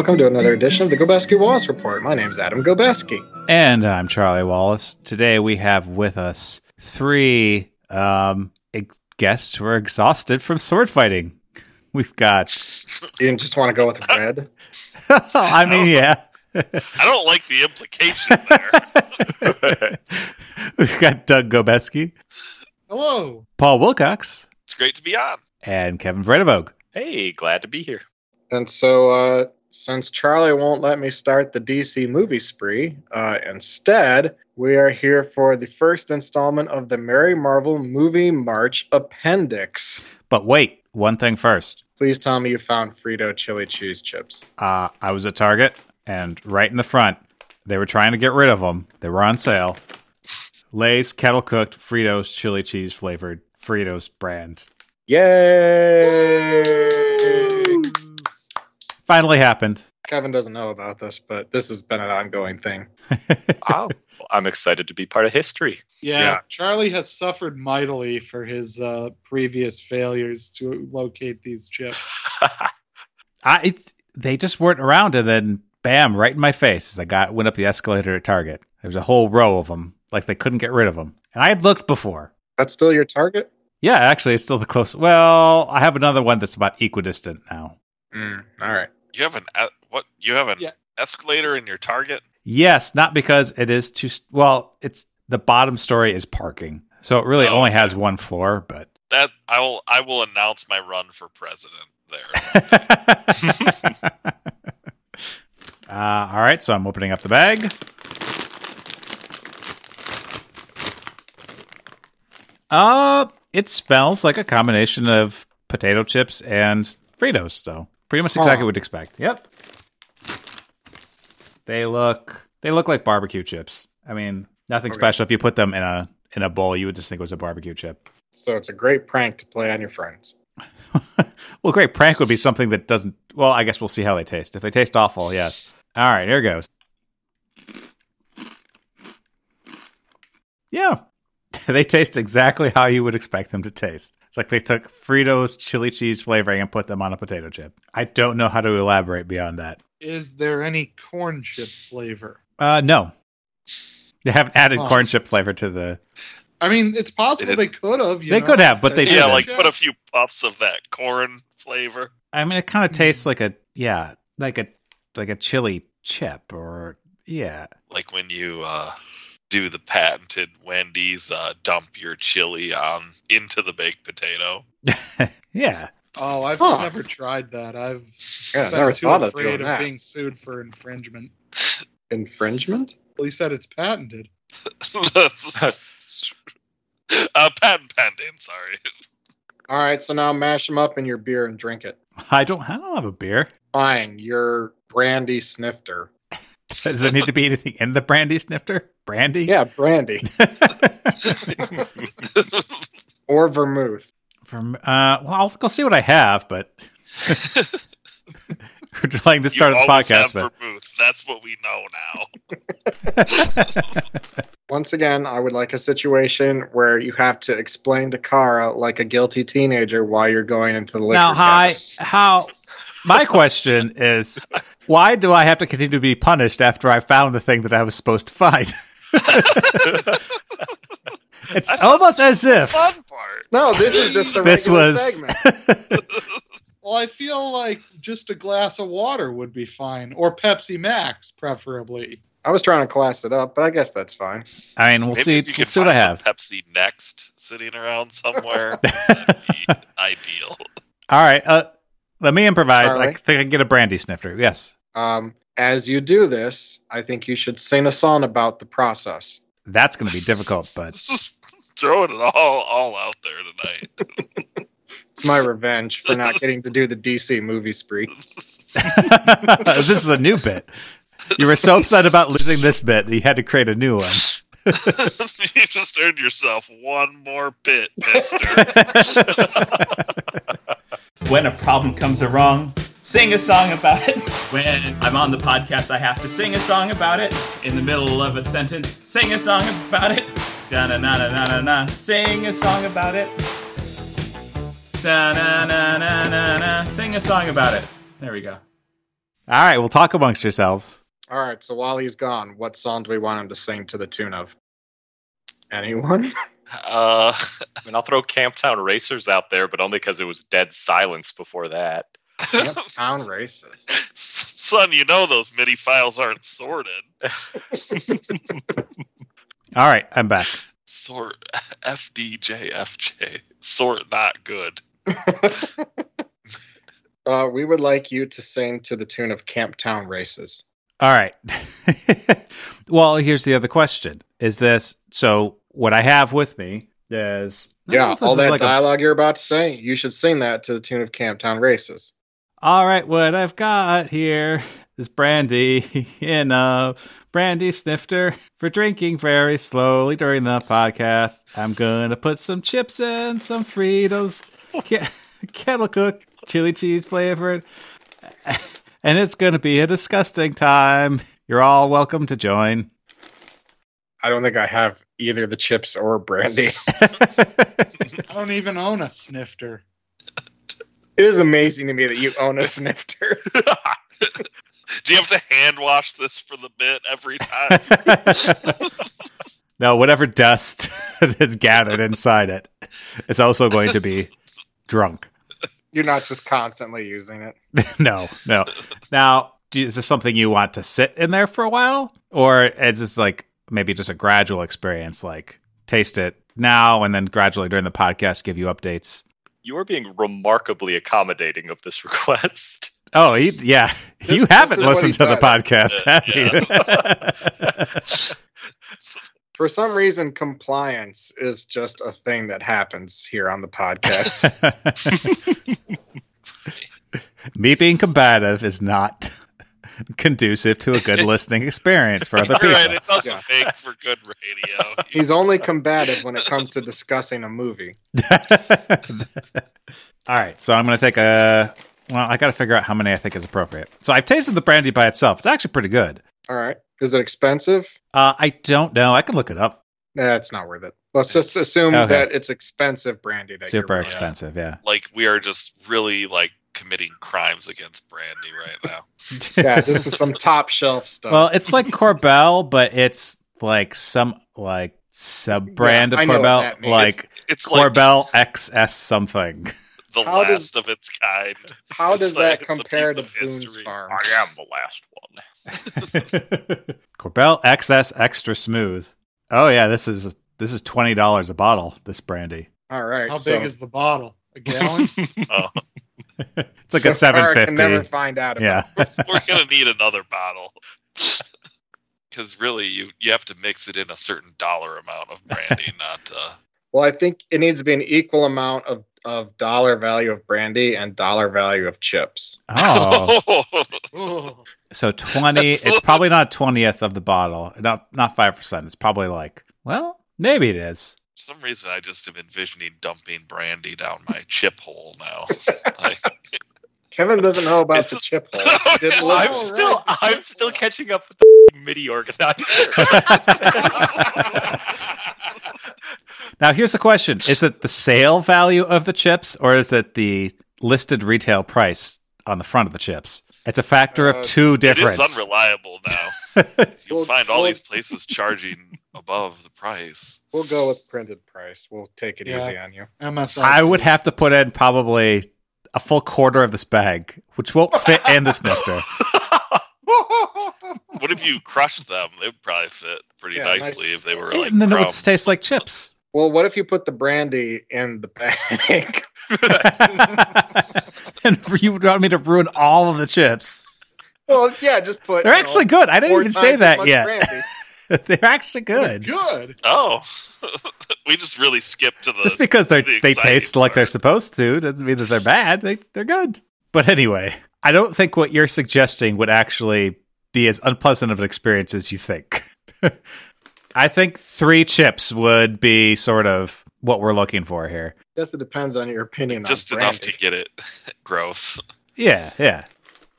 Hello and welcome to another edition of the Gobeski Wallace Report. My name is Adam Gobeski. And I'm Charlie Wallace. Today we have with us three um, ex- guests who are exhausted from sword fighting. We've got. You just want to go with red? I mean, yeah. I don't like the implication there. We've got Doug Gobeski, Hello. Paul Wilcox, it's great to be on. and Kevin Vredevog. Hey, glad to be here. And so, uh, since Charlie won't let me start the DC movie spree, uh, instead, we are here for the first installment of the Merry Marvel Movie March Appendix. But wait, one thing first. Please tell me you found Frito chili cheese chips. Uh, I was at Target, and right in the front, they were trying to get rid of them. They were on sale. Lay's kettle cooked Fritos chili cheese flavored Fritos brand. Yay! Finally happened. Kevin doesn't know about this, but this has been an ongoing thing. Oh, I'm excited to be part of history. Yeah, Yeah. Charlie has suffered mightily for his uh, previous failures to locate these chips. I it's, they just weren't around, and then bam, right in my face as I got went up the escalator at Target. There was a whole row of them, like they couldn't get rid of them. And I had looked before. That's still your target? Yeah, actually, it's still the closest. Well, I have another one that's about equidistant now. Mm, all right. You have an what? You have an Yeah. escalator in your Target. Yes, not because it is too. Well, it's the bottom story is parking, so it really Oh, only okay. has one floor. But That I will. I will announce my run for president there. uh, all right, so I'm opening up the bag. Uh, it smells like a combination of potato chips and Fritos, so pretty much exactly Huh. what you'd expect. Yep. They look they look like barbecue chips. I mean, nothing Okay. special. If you put them in a in a bowl, you would just think it was a barbecue chip. So it's a great prank to play on your friends. well, great prank would be something that doesn't. Well, I guess we'll see how they taste. If they taste awful, yes. All right, here goes. Yeah, they taste exactly how you would expect them to taste. It's like they took Fritos chili cheese flavoring and put them on a potato chip. I don't know how to elaborate beyond that. Is there any corn chip flavor? Uh, no, they haven't added Oh. corn chip flavor to the. I mean, it's possible They they could have. They could have, but they yeah, didn't. like put a few puffs of that corn flavor. I mean, it kind of tastes like a yeah, like a like a chili chip or yeah. Like when you uh, do the patented Wendy's uh, dump your chili on into the baked potato. yeah. Oh, I've Huh. never tried that. I've Yeah, been never too thought of afraid doing of that. being sued for infringement. Infringement? Well, he said it's patented. That's uh, patent pending. Sorry. All right, so now mash them up in your beer and drink it. I don't. I don't have a beer. Fine, your brandy snifter. Does there need to be anything in the brandy snifter? Brandy? Yeah, brandy or vermouth. From uh, well, I'll go see what I have, but we're trying to start you the podcast. have But vermouth. That's what we know now. Once again, I would like a situation where you have to explain to Kara like a guilty teenager why you're going into the liquor now, hi, how? My question is, why do I have to continue to be punished after I found the thing that I was supposed to find? it's I thought almost as if part. No, this is just the this regular was. segment. Well, I feel like just a glass of water would be fine, or Pepsi Max, preferably. I was trying to class it up, but I guess that's fine. I mean, we'll Maybe see. if you We'll could see what I have. some Pepsi Next sitting around somewhere, that'd be ideal. All right, uh, let me improvise. I think I can get a brandy snifter. Yes, Um, as you do this, I think you should sing a song about the process. that's going to be difficult, but Just throwing it all all out there tonight. It's my revenge for not getting to do the DC movie spree. this is a new bit. You were so upset about losing this bit that you had to create a new one. you just earned yourself one more bit, mister. When a problem comes along, sing a song about it. When I'm on the podcast, I have to sing a song about it. In the middle of a sentence, sing a song about it. Da na na na na na na, sing a song about it. Da na na na na na, sing a song about it. There we go. All right, we'll talk amongst yourselves. All right, so while he's gone, what song do we want him to sing to the tune of? Anyone? Uh, I mean, I'll throw Camptown Races out there, but only because it was dead silence before that. Town racist. son, you know those MIDI files aren't sorted. All right, I'm back. Sort FDJFJ. Sort not good. uh, we would like you to sing to the tune of Camptown Races. All right. well, here's the other question: Is this so? What I have with me is I don't know Yeah, all that like a- dialogue you're about to say, you should sing that to the tune of Camptown Races. All right, what I've got here is brandy in a brandy snifter for drinking very slowly during the podcast. I'm gonna put some chips in, some Fritos, ke- kettle cooked, chili cheese flavored, and it's gonna be a disgusting time. You're all welcome to join. I don't think I have either the chips or brandy. I don't even own a snifter. It is amazing to me that you own a snifter. Do you have to hand wash this for the bit every time? no, whatever dust that's gathered inside it, it is also going to be drunk. You're not just constantly using it. no, no. Now, do, is this something you want to sit in there for a while, or is this like maybe just a gradual experience? Like taste it now, and then gradually during the podcast give you updates. You are being remarkably accommodating of this request. Oh, he, yeah. You haven't this is what listened to the podcast, have you? For some reason, compliance is just a thing that happens here on the podcast. Me being combative is not conducive to a good listening experience for other people. right, it doesn't Yeah. make for good radio. He's only combative when it comes to discussing a movie. All right, so I'm going to take a. Well, I got to figure out how many I think is appropriate. So I've tasted the brandy by itself. It's actually pretty good. All right. Is it expensive? Uh, I don't know. I can look it up. Nah, it's not worth it. Let's just assume Okay. that it's expensive brandy. That Super you're expensive, yeah. like we are just really like committing crimes against Brandy right now. Yeah, this is some top shelf stuff. well, it's like Korbel, but it's like some like sub brand Yeah, of know what Korbel, that means. like It's like Korbel XS something. the How does- last of its kind. How It's does like- that it's a compare to piece of Boone's. Farm? I am the last one. Korbel XS Extra Smooth. Oh yeah, this is this is twenty dollars a bottle. This brandy. All right. How so, big is the bottle? A gallon? Oh, It's like a so far seven I can never find out about Yeah. this. we're gonna need another bottle. Because really, you you have to mix it in a certain dollar amount of brandy, not uh, Well, I think it needs to be an equal amount of, of dollar value of brandy and dollar value of chips. Oh, oh, so twenty. It's probably not twentieth of the bottle. Not not five percent. It's probably like well, maybe it is. For some reason, I just am envisioning dumping brandy down my chip hole now. Like, Kevin doesn't know about the a- chip hole. No, He no, I'm still Right. I'm still catching up with the MIDI organizer. Now here's the question: Is it the sale value of the chips, or is it the listed retail price on the front of the chips? It's a factor Uh, of two it is difference. unreliable now. You'll find all these places charging above the price. We'll go with printed price. We'll take it Yeah. easy on you. MSRP. I would have to put in probably a full quarter of this bag, which won't fit in the snifter. What if you crushed them? They would probably fit pretty Yeah, nicely nice. if they were like and then it would taste like chips. Well, what if you put the brandy in the bag? and you want me to ruin all of the chips? well, yeah, just put. They're you know, actually good. I didn't even say that much yet. Brandy. They're actually good. Good. Oh, we just really skipped to the. Just because they the they exciting taste like they're supposed to doesn't mean that they're bad. They they're good. But anyway, I don't think what you're suggesting would actually be as unpleasant of an experience as you think. I think three chips would be sort of what we're looking for here. Guess it depends on your opinion just on enough to get it gross. Yeah, yeah.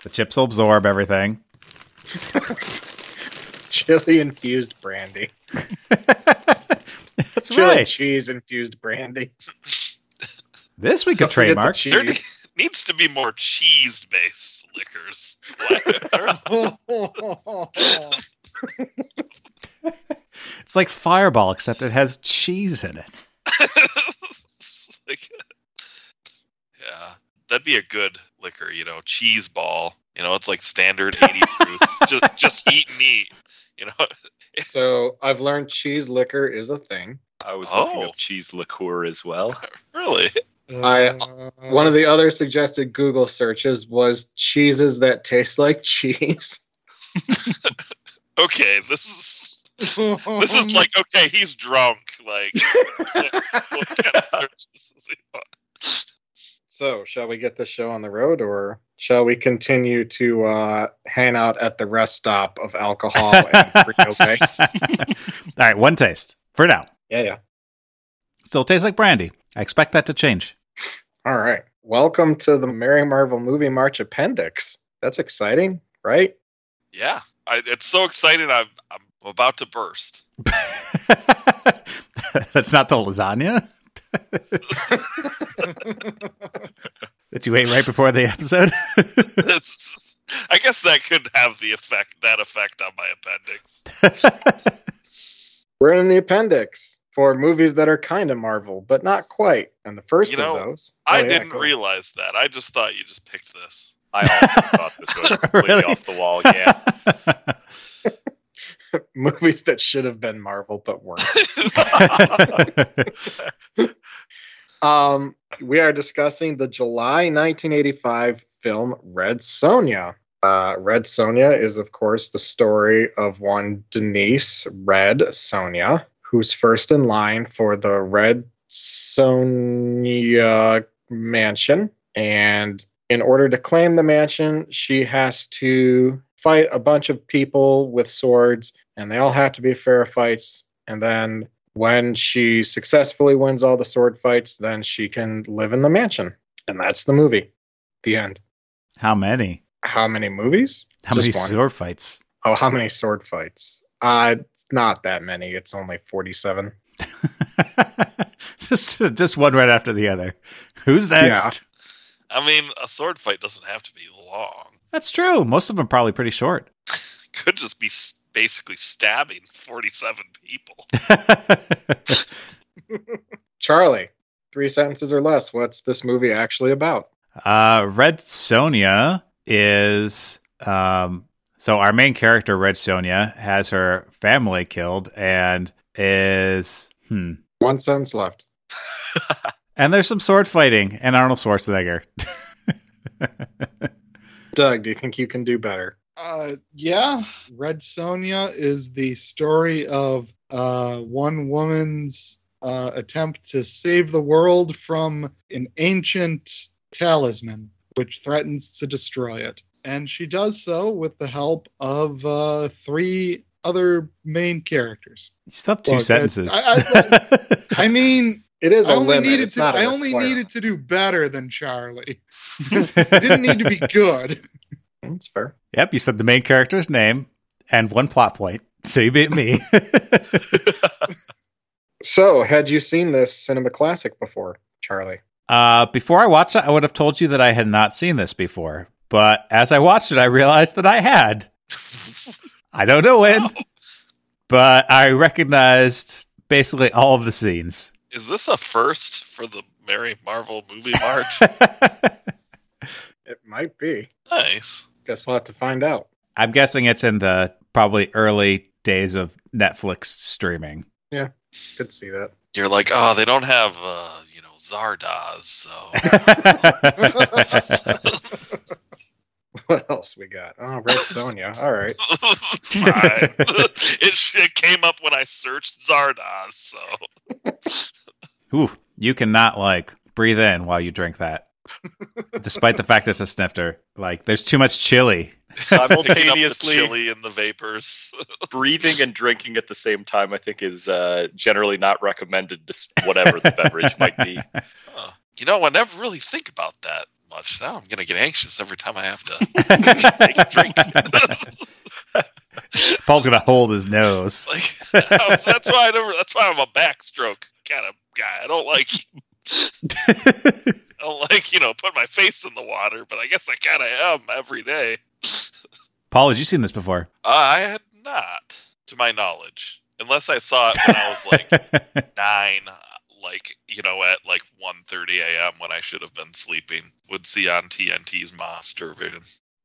The chips will absorb everything. chili infused brandy. That's Chili right. cheese infused brandy. This we could Don't the trademark. There cheese. needs to be more cheese based. liquors. It's like Fireball, except it has cheese in it. like, yeah, that'd be a good liquor, you know, cheese ball. You know, it's like standard 80 proof. just, just eat and eat. You know, so I've learned cheese liquor is a thing. I was looking Oh. up cheese liqueur as well. really. I- Uh, One of the other suggested Google searches was cheeses that taste like cheese. Okay, this is this is like okay, he's drunk. Like, what kind of searches is he on? So, shall we get the show on the road or shall we continue to uh, hang out at the rest stop of alcohol and Frito-Lay? All right, one taste for now. Yeah, yeah. Still tastes like brandy. I expect that to change. All right. Welcome to the Merry Marvel Movie March Appendix. That's exciting, right? Yeah, I, it's so exciting. I'm I'm about to burst. That's not the lasagna that you ate right before the episode. It's, I guess that could have the effect that effect on my appendix. We're in the appendix for movies that are kind of Marvel, but not quite. And the first You know, of those. I Oh, yeah, didn't go ahead. realize that. I just thought you just picked this. I also thought this was completely Really? off the wall. Yeah. movies that should have been Marvel but weren't. Um, we are discussing the July 1985 film Red Sonja. Uh, Red Sonja is, of course, the story of one Denise Red Sonja, who's first in line for the Red Sonja mansion. And in order to claim the mansion, she has to fight a bunch of people with swords, and they all have to be fair fights. And then when she successfully wins all the sword fights, then she can live in the mansion. And that's the movie. The end. How many? How many movies? How Just many one. sword fights? Oh, how many sword fights? Uh, it's not that many. It's only 47. just just one right after the other. Who's next? I mean, a sword fight doesn't have to be long. That's true. Most of them are probably pretty short. Could just be basically stabbing 47 people. Charlie, three sentences or less. What's this movie actually about? uh, Red Sonja is um, so our main character, Red Sonja, has her family killed and is hmm. One sentence left. And there's some sword fighting and Arnold Schwarzenegger. Doug, do you think you can do better? Uh, yeah, Red Sonja is the story of uh, one woman's uh, attempt to save the world from an ancient talisman which threatens to destroy it. And she does so with the help of uh, three other main characters. Stop still have two Well, that- sentences. I mean, It is I a only limit. needed It's to not a I only needed to do better than Charlie. I didn't need to be good. That's fair. yep, you said the main character's name and one plot point. So you beat me. So, had you seen this cinema classic before, Charlie? Uh, before I watched it, I would have told you that I had not seen this before. But as I watched it, I realized that I had. I don't know when, but I recognized basically all of the scenes. Is this a first for the Merry Marvel movie march? It might be. nice. Guess we'll have to find out. I'm guessing it's in the probably early days of Netflix streaming. Yeah, could see that. You're like, oh, they don't have, uh, you know, Zardoz, so. What else we got? Oh, Red Sonja. All right. It, it came up when I searched Zardoz, so. Ooh, you cannot like breathe in while you drink that. Despite the fact it's a snifter. Like there's too much chili. Picking the Simultaneously chili and the vapors. breathing and drinking at the same time, I think, is uh, generally not recommended. To whatever the beverage might be. Huh. You know, I never really think about that much. Now I'm gonna get anxious every time I have to take a drink. Paul's gonna hold his nose. like that's why I never. That's why I'm a backstroke kind of guy. I don't like. I don't like, you know, put my face in the water, but I guess I kind of am every day. Paul, had you seen this before? I had not, to my knowledge, unless I saw it when I was like nine, like you know, at like 1.30 a.m. when I should have been sleeping. Would see on TNT's Monster Vision.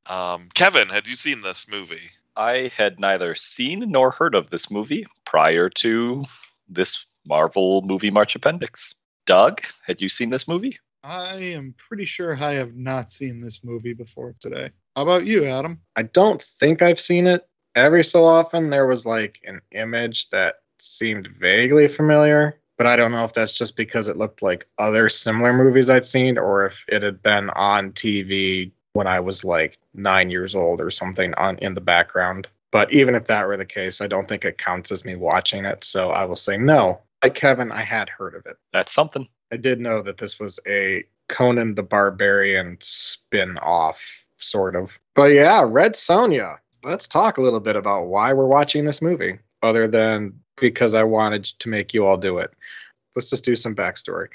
Um, Kevin, had you seen this movie? I had neither seen nor heard of this movie prior to this Marvel movie March appendix. Doug, had you seen this movie? I am pretty sure I have not seen this movie before today. How about you, Adam? I don't think I've seen it. Every so often, there was like an image that seemed vaguely familiar, but I don't know if that's just because it looked like other similar movies I'd seen or if it had been on TV when I was like nine years old or something on in the background. But even if that were the case, I don't think it counts as me watching it. So I will say no. Like Kevin, I had heard of it. That's something. I did know that this was a Conan the Barbarian spin off, sort of. But yeah, Red Sonja. Let's talk a little bit about why we're watching this movie, other than because I wanted to make you all do it. Let's just do some backstory.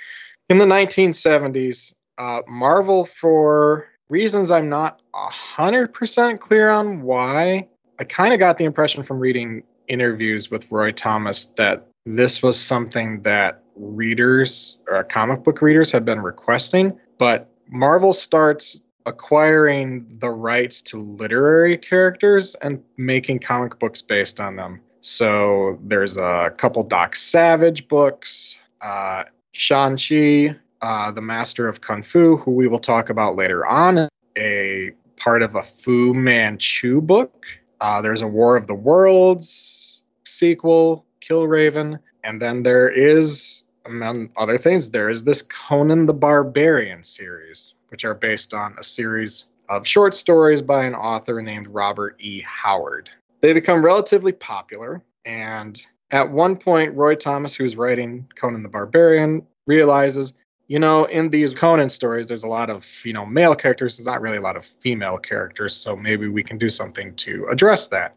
In the 1970s, uh, Marvel, for reasons I'm not 100% clear on why, I kind of got the impression from reading interviews with Roy Thomas that this was something that readers or comic book readers have been requesting, but Marvel starts acquiring the rights to literary characters and making comic books based on them. So there's a couple Doc Savage books, uh, Shang-Chi, uh, the Master of Kung Fu, who we will talk about later on, a part of a Fu Manchu book. Uh, there's a War of the Worlds sequel, Killraven. And then there is, among other things, there is this Conan the Barbarian series, which are based on a series of short stories by an author named Robert E. Howard. They become relatively popular, and at one point, Roy Thomas, who's writing Conan the Barbarian, realizes, you know, in these Conan stories, there's a lot of, you know, male characters. There's not really a lot of female characters, so maybe we can do something to address that.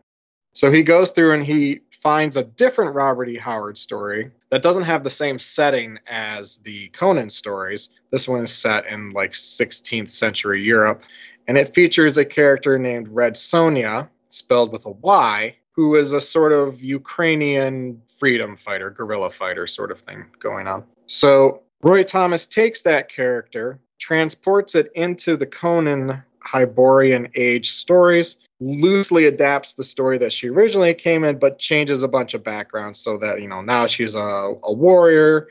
So he goes through and he finds a different Robert E. Howard story that doesn't have the same setting as the Conan stories. This one is set in like 16th century Europe, and it features a character named Red Sonja, spelled with a Y, who is a sort of Ukrainian freedom fighter, guerrilla fighter sort of thing going on. So Roy Thomas takes that character, transports it into the Conan Hyborian Age stories, loosely adapts the story that she originally came in, but changes a bunch of backgrounds so that, you know, now she's a, a warrior.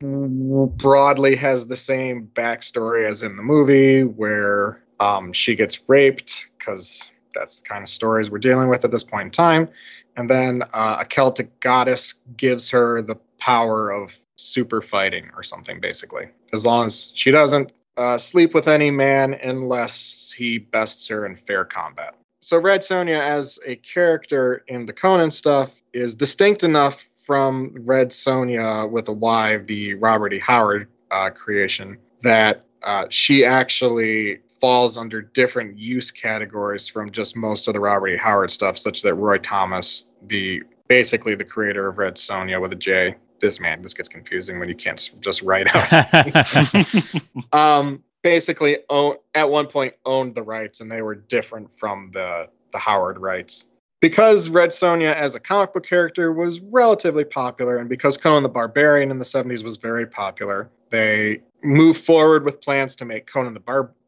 Broadly has the same backstory as in the movie where um, she gets raped because that's the kind of stories we're dealing with at this point in time. And then uh, a Celtic goddess gives her the power of super fighting or something, basically. As long as she doesn't uh, sleep with any man unless he bests her in fair combat. So Red Sonja, as a character in the Conan stuff, is distinct enough from Red Sonja with a Y, the Robert E. Howard uh, creation, that uh, she actually falls under different use categories from just most of the Robert E. Howard stuff, such that Roy Thomas, the basically the creator of Red Sonja with a J, this man, this gets confusing when you can't just write out. um, basically, own, at one point owned the rights, and they were different from the the Howard rights. Because Red Sonja as a comic book character was relatively popular, and because Conan the Barbarian in the 70s was very popular, they moved forward with plans to make Conan the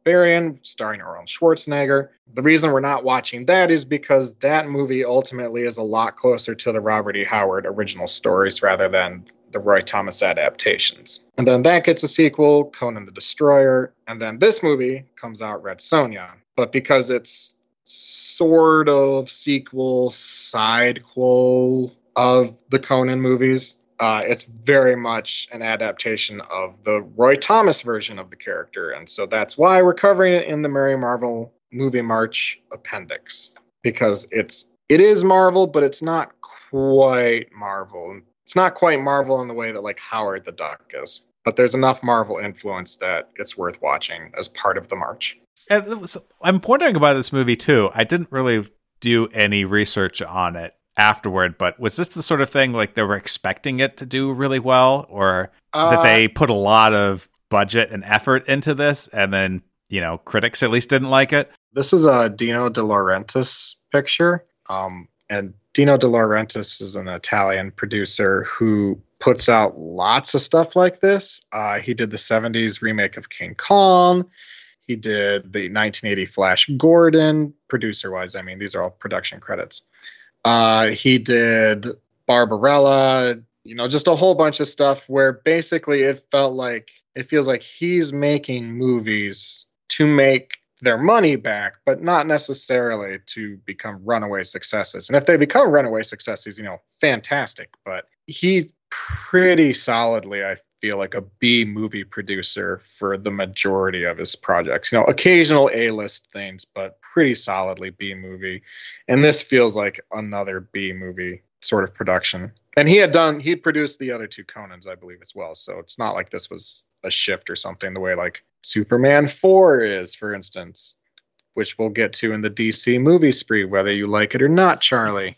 Barbarian, starring Arnold Schwarzenegger. The reason we're not watching that is because that movie ultimately is a lot closer to the Robert E. Howard original stories rather than the Roy Thomas adaptations. And then that gets a sequel, Conan the Destroyer, and then this movie comes out, Red Sonja. But because it's sort of sequel, sidequel of the Conan movies, uh, it's very much an adaptation of the Roy Thomas version of the character, and so that's why we're covering it in the Merry Marvel Movie March appendix because it's it is Marvel, but it's not quite Marvel. It's not quite Marvel in the way that like Howard the Duck is, but there's enough Marvel influence that it's worth watching as part of the March. Was, I'm wondering about this movie too. I didn't really do any research on it afterward, but was this the sort of thing like they were expecting it to do really well, or Uh, that they put a lot of budget and effort into this, and then you know critics at least didn't like it. This is a Dino De Laurentiis picture. Um, and Dino De Laurentiis is an Italian producer who puts out lots of stuff like this. Uh, he did the 70s remake of King Kong. He did the 1980 Flash Gordon, producer wise. I mean, these are all production credits. Uh, he did Barbarella, you know, just a whole bunch of stuff where basically it felt like it feels like he's making movies to make their money back, but not necessarily to become runaway successes. And if they become runaway successes, you know, fantastic. But he's pretty solidly, I feel like, a B movie producer for the majority of his projects. You know, occasional A list things, but pretty solidly B movie. And this feels like another B movie sort of production. And he had done, he produced the other two Conans, I believe, as well. So it's not like this was a shift or something the way like Superman 4 is, for instance, which we'll get to in the DC movie spree, whether you like it or not, Charlie.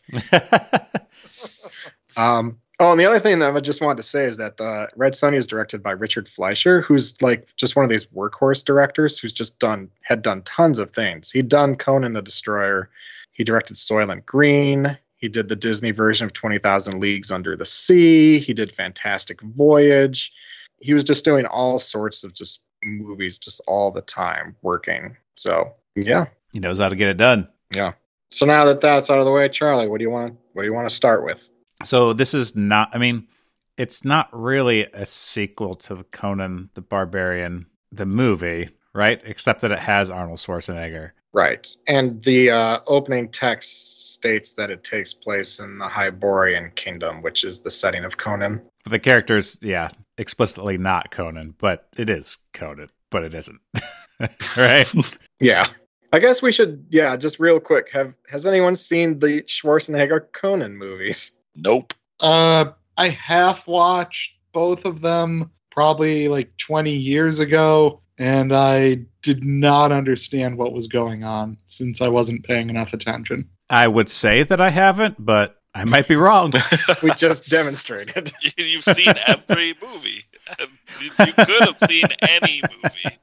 um, oh, and the other thing that I just wanted to say is that uh, Red Sonja is directed by Richard Fleischer, who's like just one of these workhorse directors who's just done had done tons of things. He'd done Conan the Destroyer. He directed Soylent Green. He did the Disney version of 20,000 Leagues Under the Sea. He did Fantastic Voyage. He was just doing all sorts of just movies just all the time working. So, yeah. He knows how to get it done. Yeah. So now that that's out of the way, Charlie, what do you want what do you want to start with? So this is not I mean, it's not really a sequel to the Conan the Barbarian the movie, right? Except that it has Arnold Schwarzenegger. Right. And the uh, opening text states that it takes place in the Hyborian Kingdom, which is the setting of Conan. The character's, yeah, explicitly not Conan, but it is Conan, but it isn't. right? Yeah. I guess we should, yeah, just real quick. Have has anyone seen the Schwarzenegger Conan movies? Nope. Uh, I half watched both of them probably like 20 years ago, and I did not understand what was going on since I wasn't paying enough attention. I would say that I haven't, but I might be wrong. We just demonstrated. You've seen every movie. You you could have seen any movie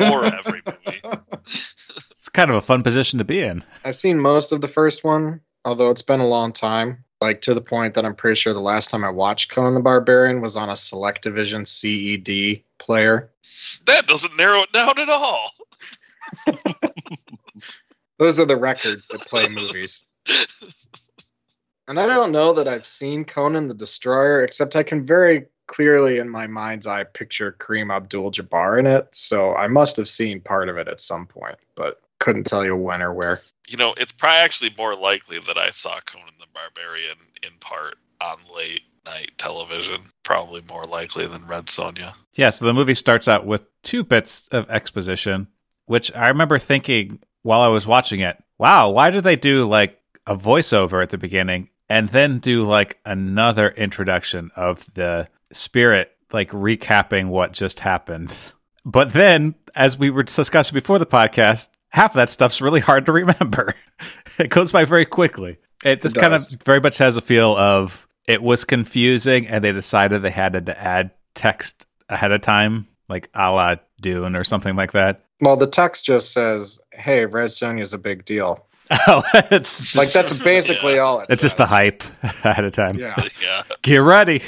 or every movie. it's kind of a fun position to be in. I've seen most of the first one, although it's been a long time. Like to the point that I'm pretty sure the last time I watched Conan the Barbarian was on a Selectavision CED player. That doesn't narrow it down at all. Those are the records that play movies. And I don't know that I've seen Conan the Destroyer, except I can very clearly in my mind's eye picture Kareem Abdul Jabbar in it. So I must have seen part of it at some point, but couldn't tell you when or where. You know, it's probably actually more likely that I saw Conan the Barbarian in part on late night television. Probably more likely than Red Sonja. Yeah, so the movie starts out with two bits of exposition, which I remember thinking while I was watching it, wow, why did they do like a voiceover at the beginning and then do like another introduction of the spirit, like recapping what just happened? But then, as we were discussing before the podcast, half of that stuff's really hard to remember. it goes by very quickly. It just kind of very much has a feel of it was confusing and they decided they had to add text ahead of time, like a la Dune or something like that. Well, the text just says, "Hey, Red Sonja is a big deal." Oh, it's just, Like that's basically Yeah. all it it's just the hype ahead of time. Yeah. Yeah. Get ready.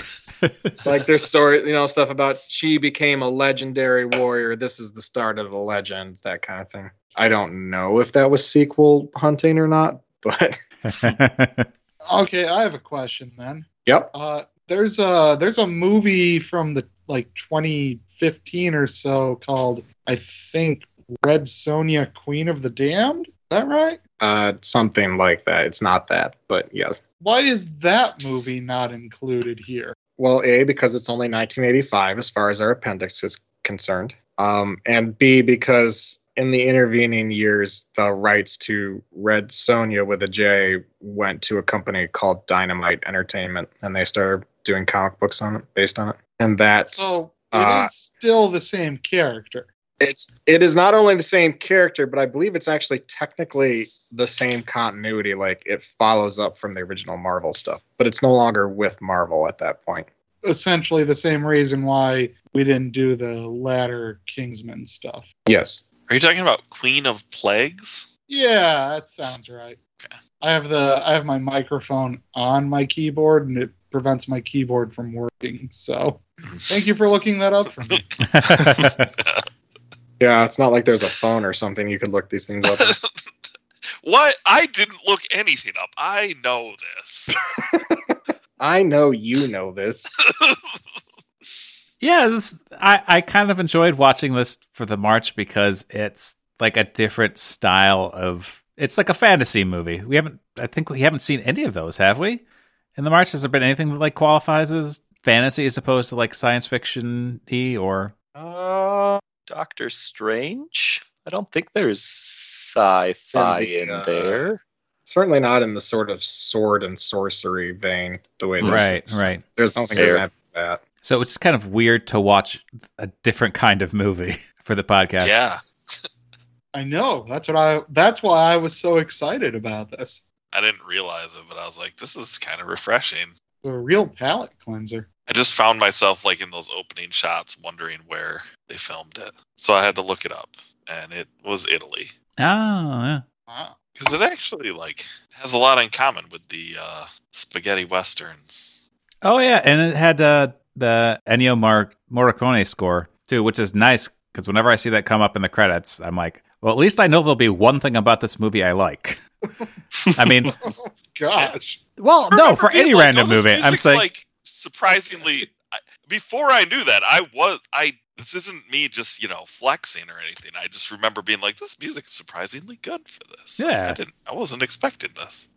like their story, you know, stuff about she became a legendary warrior. This is the start of the legend, that kind of thing. I don't know if that was sequel hunting or not, but Okay, I have a question then. yep. Uh, there's a there's a movie from the like 2015 or so called I think Red Sonja Queen of the Damned. Is that right? Uh, something like that. It's not that, but yes. Why is that movie not included here? Well, A, because it's only 1985 as far as our appendix is concerned. Um, and B, because in the intervening years, the rights to Red Sonja with a J went to a company called Dynamite Entertainment, and they started doing comic books on it, based on it. And that's So it is Uh, still the same character. it's it is not only the same character, but I believe it's actually technically the same continuity. Like it follows up from the original Marvel stuff, but it's no longer with Marvel at that point. essentially the same reason why we didn't do the latter Kingsman stuff. Yes. Are you talking about Queen of Plagues? Yeah, that sounds right. Okay. I have the I have my microphone on my keyboard and it prevents my keyboard from working. So thank you for looking that up for me. Yeah, it's not like there's a phone or something you could look these things up. what? I didn't look anything up. I know this. I know you know this. Yeah, this, I I kind of enjoyed watching this for the March because it's like a different style of. It's like a fantasy movie. We haven't. I think we haven't seen any of those, have we? In the March, has there been anything that like qualifies as fantasy as opposed to like science fiction y or? Uh, Doctor Strange. I don't think there's sci-fi In in the, uh, there. certainly not in the sort of sword and sorcery vein the way this Right, is. right. There's nothing there's like that. So it's kind of weird to watch a different kind of movie for the podcast. yeah. I know. That's what I that's why I was so excited about this. I didn't realize it, but I was like, this is kind of refreshing. The real palate cleanser. I just found myself like in those opening shots wondering where they filmed it. So I had to look it up and it was Italy. Oh, yeah. Wow. Because it actually like has a lot in common with the uh, spaghetti westerns. Oh yeah, and it had uh, the Ennio Mar- Morricone score too, which is nice because whenever I see that come up in the credits, I'm like, well, at least I know there'll be one thing about this movie I like. I mean, Gosh. well, no, for any like, random "Oh, movie, I'm saying, like surprisingly. I- Before I knew that, I was I. This isn't me just you know flexing or anything. I just remember being like, this music is surprisingly good for this. Yeah. I didn't. I wasn't expecting this.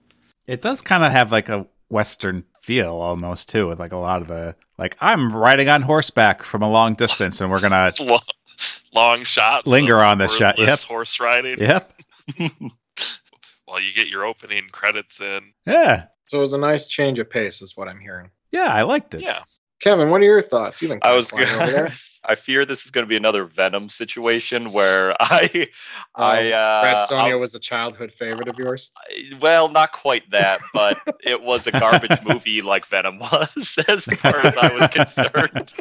it does kind of have like a Western feel almost too, with like a lot of the like I'm riding on horseback from a long distance, and we're gonna, Long, long shots. Linger of on this shot, wordless yep. Horse riding. yep, While you get your opening credits in. yeah, So it was a nice change of pace, is what I'm hearing. yeah, I liked it. Yeah. Kevin, what are your thoughts? You've been I was gonna. I fear this is going to be another Venom situation where I, I, Um, uh, Red Sonja I'll- was a childhood favorite of yours. well, not quite that, but it was a garbage movie like Venom was, as far as I was concerned.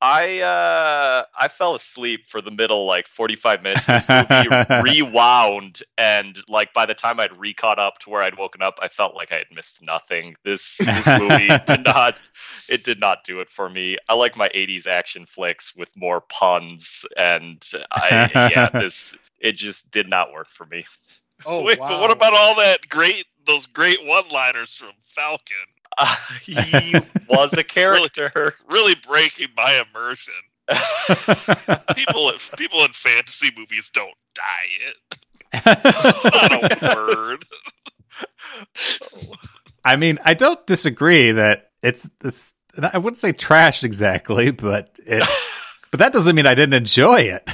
I uh, I fell asleep for the middle like 45 minutes. This movie rewound, and like by the time I'd re-caught up to where I'd woken up, I felt like I had missed nothing. This this movie did not it did not do it for me. I like my 80s action flicks with more puns, and I yeah this it just did not work for me. Oh Wait, wow. but what about all that great, those great one-liners from Falkon? Uh, he was a character. Really breaking my immersion. People, people in fantasy movies don't die. It. It's not a word. I mean, I don't disagree that it's this. I wouldn't say trash exactly, but it. but that doesn't mean I didn't enjoy it.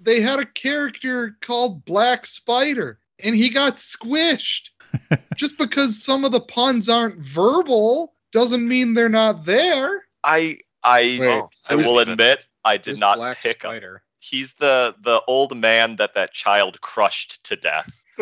they had a character called Black Spider and he got squished. Just because some of the puns aren't verbal doesn't mean they're not there. I I Wait, I will admit I did not Black pick up. He's the the old man that that child crushed to death.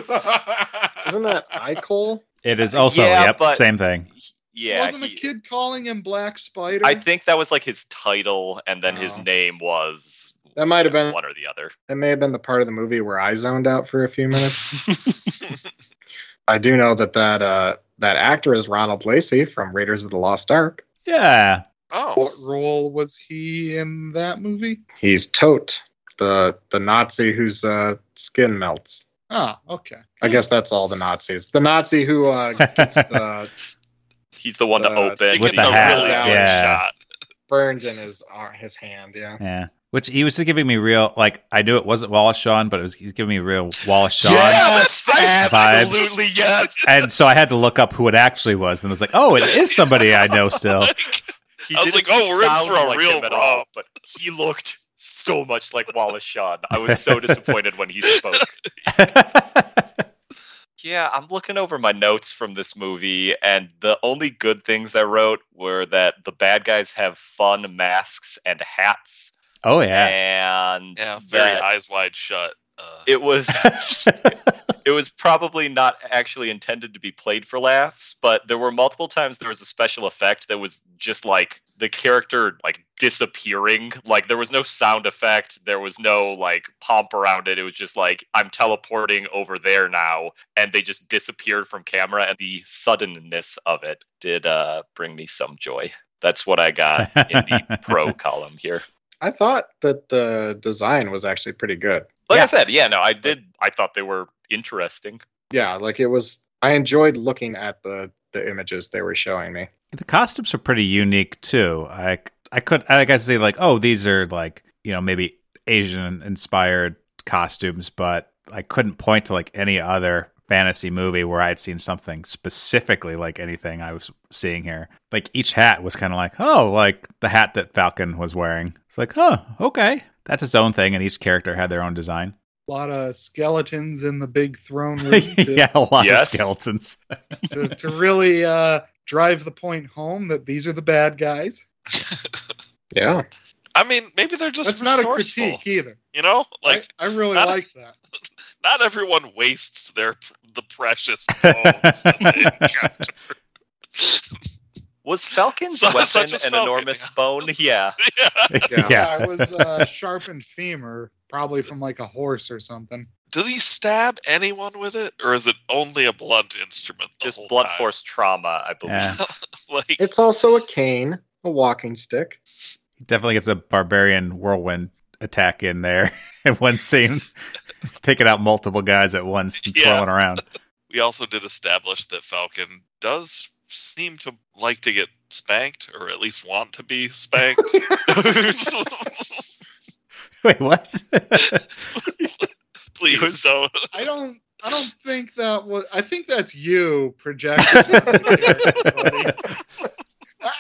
Isn't that Ikol? It is also Yeah, yep, but- same thing. Yeah, Wasn't he- a kid calling him Black Spider? I think that was like his title, and then his Oh. name was That might have been. one or the other. That may have been the part of the movie where I zoned out for a few minutes. I do know that that uh, that actor is Ronald Lacey from Raiders of the Lost Ark. Yeah, Oh, what role was he in that movie? He's Toht, the the Nazi whose uh, skin melts. Ah, okay. I guess that's all the Nazis. The Nazi who uh, gets the He's the one to Uh, open. With the the, hat, really yeah. shot. burned in his ar- his hand. Yeah. yeah. Which he was just giving me real like I knew it wasn't Wallace Shawn, but it was he was giving me real Wallace Shawn. Yes, Vibes. absolutely yes. And so I had to look up who it actually was, and I was like, "Oh, it is somebody I know still." Like, He I was like, oh, we're in for a like real him at all, but he looked so much like Wallace Shawn. I was so disappointed when he spoke. Yeah, I'm looking over my notes from this movie, and the only good things I wrote were that the bad guys have fun masks and hats, oh yeah, and yeah, very that eyes wide shut. Uh, it was it was probably not actually intended to be played for laughs, but there were multiple times there was a special effect that was just like the character like disappearing. Like there was no sound effect, there was no like pomp around it. It was just like I'm teleporting over there now, and they just disappeared from camera. And the suddenness of it did uh, bring me some joy. That's what I got in the pro column here. I thought that the design was actually pretty good. Like Yeah. I said, yeah, no, I did. I thought they were interesting. Yeah, like it was. I enjoyed looking at the the images they were showing me. The costumes are pretty unique too. I I could I guess say like, oh, these are like you know maybe Asian inspired costumes, but I couldn't point to like any other fantasy movie where I'd seen something specifically like anything I was seeing here. Like each hat was kind of like, oh, like the hat that Falkon was wearing. It's like, oh, okay, that's its own thing, and each character had their own design. A lot of skeletons in the big throne room to, yeah, a lot Yes. of skeletons. to, to really uh, drive the point home that these are the bad guys. Yeah, I mean, maybe they're just That's not a critique either. You know, like I, I really not like that. Not everyone wastes their the precious bones that they encounter. Was Falkon's So- weapon an Falkon, enormous bone? Yeah. yeah. Yeah. Yeah, it was uh, sharpened femur, probably from like a horse or something. Does he stab anyone with it, or is it only a blunt instrument? The Just whole blunt time? force trauma, I believe. Yeah. like it's also a cane, a walking stick. He definitely gets a barbarian whirlwind attack in there in one scene. He's taking out multiple guys at once and Yeah. twirling around. we also did establish that Falkon does seem to like to get spanked, or at least want to be spanked. Wait, what? Please was- don't. I don't. I don't think that was. I think that's you projecting. onto the character, buddy.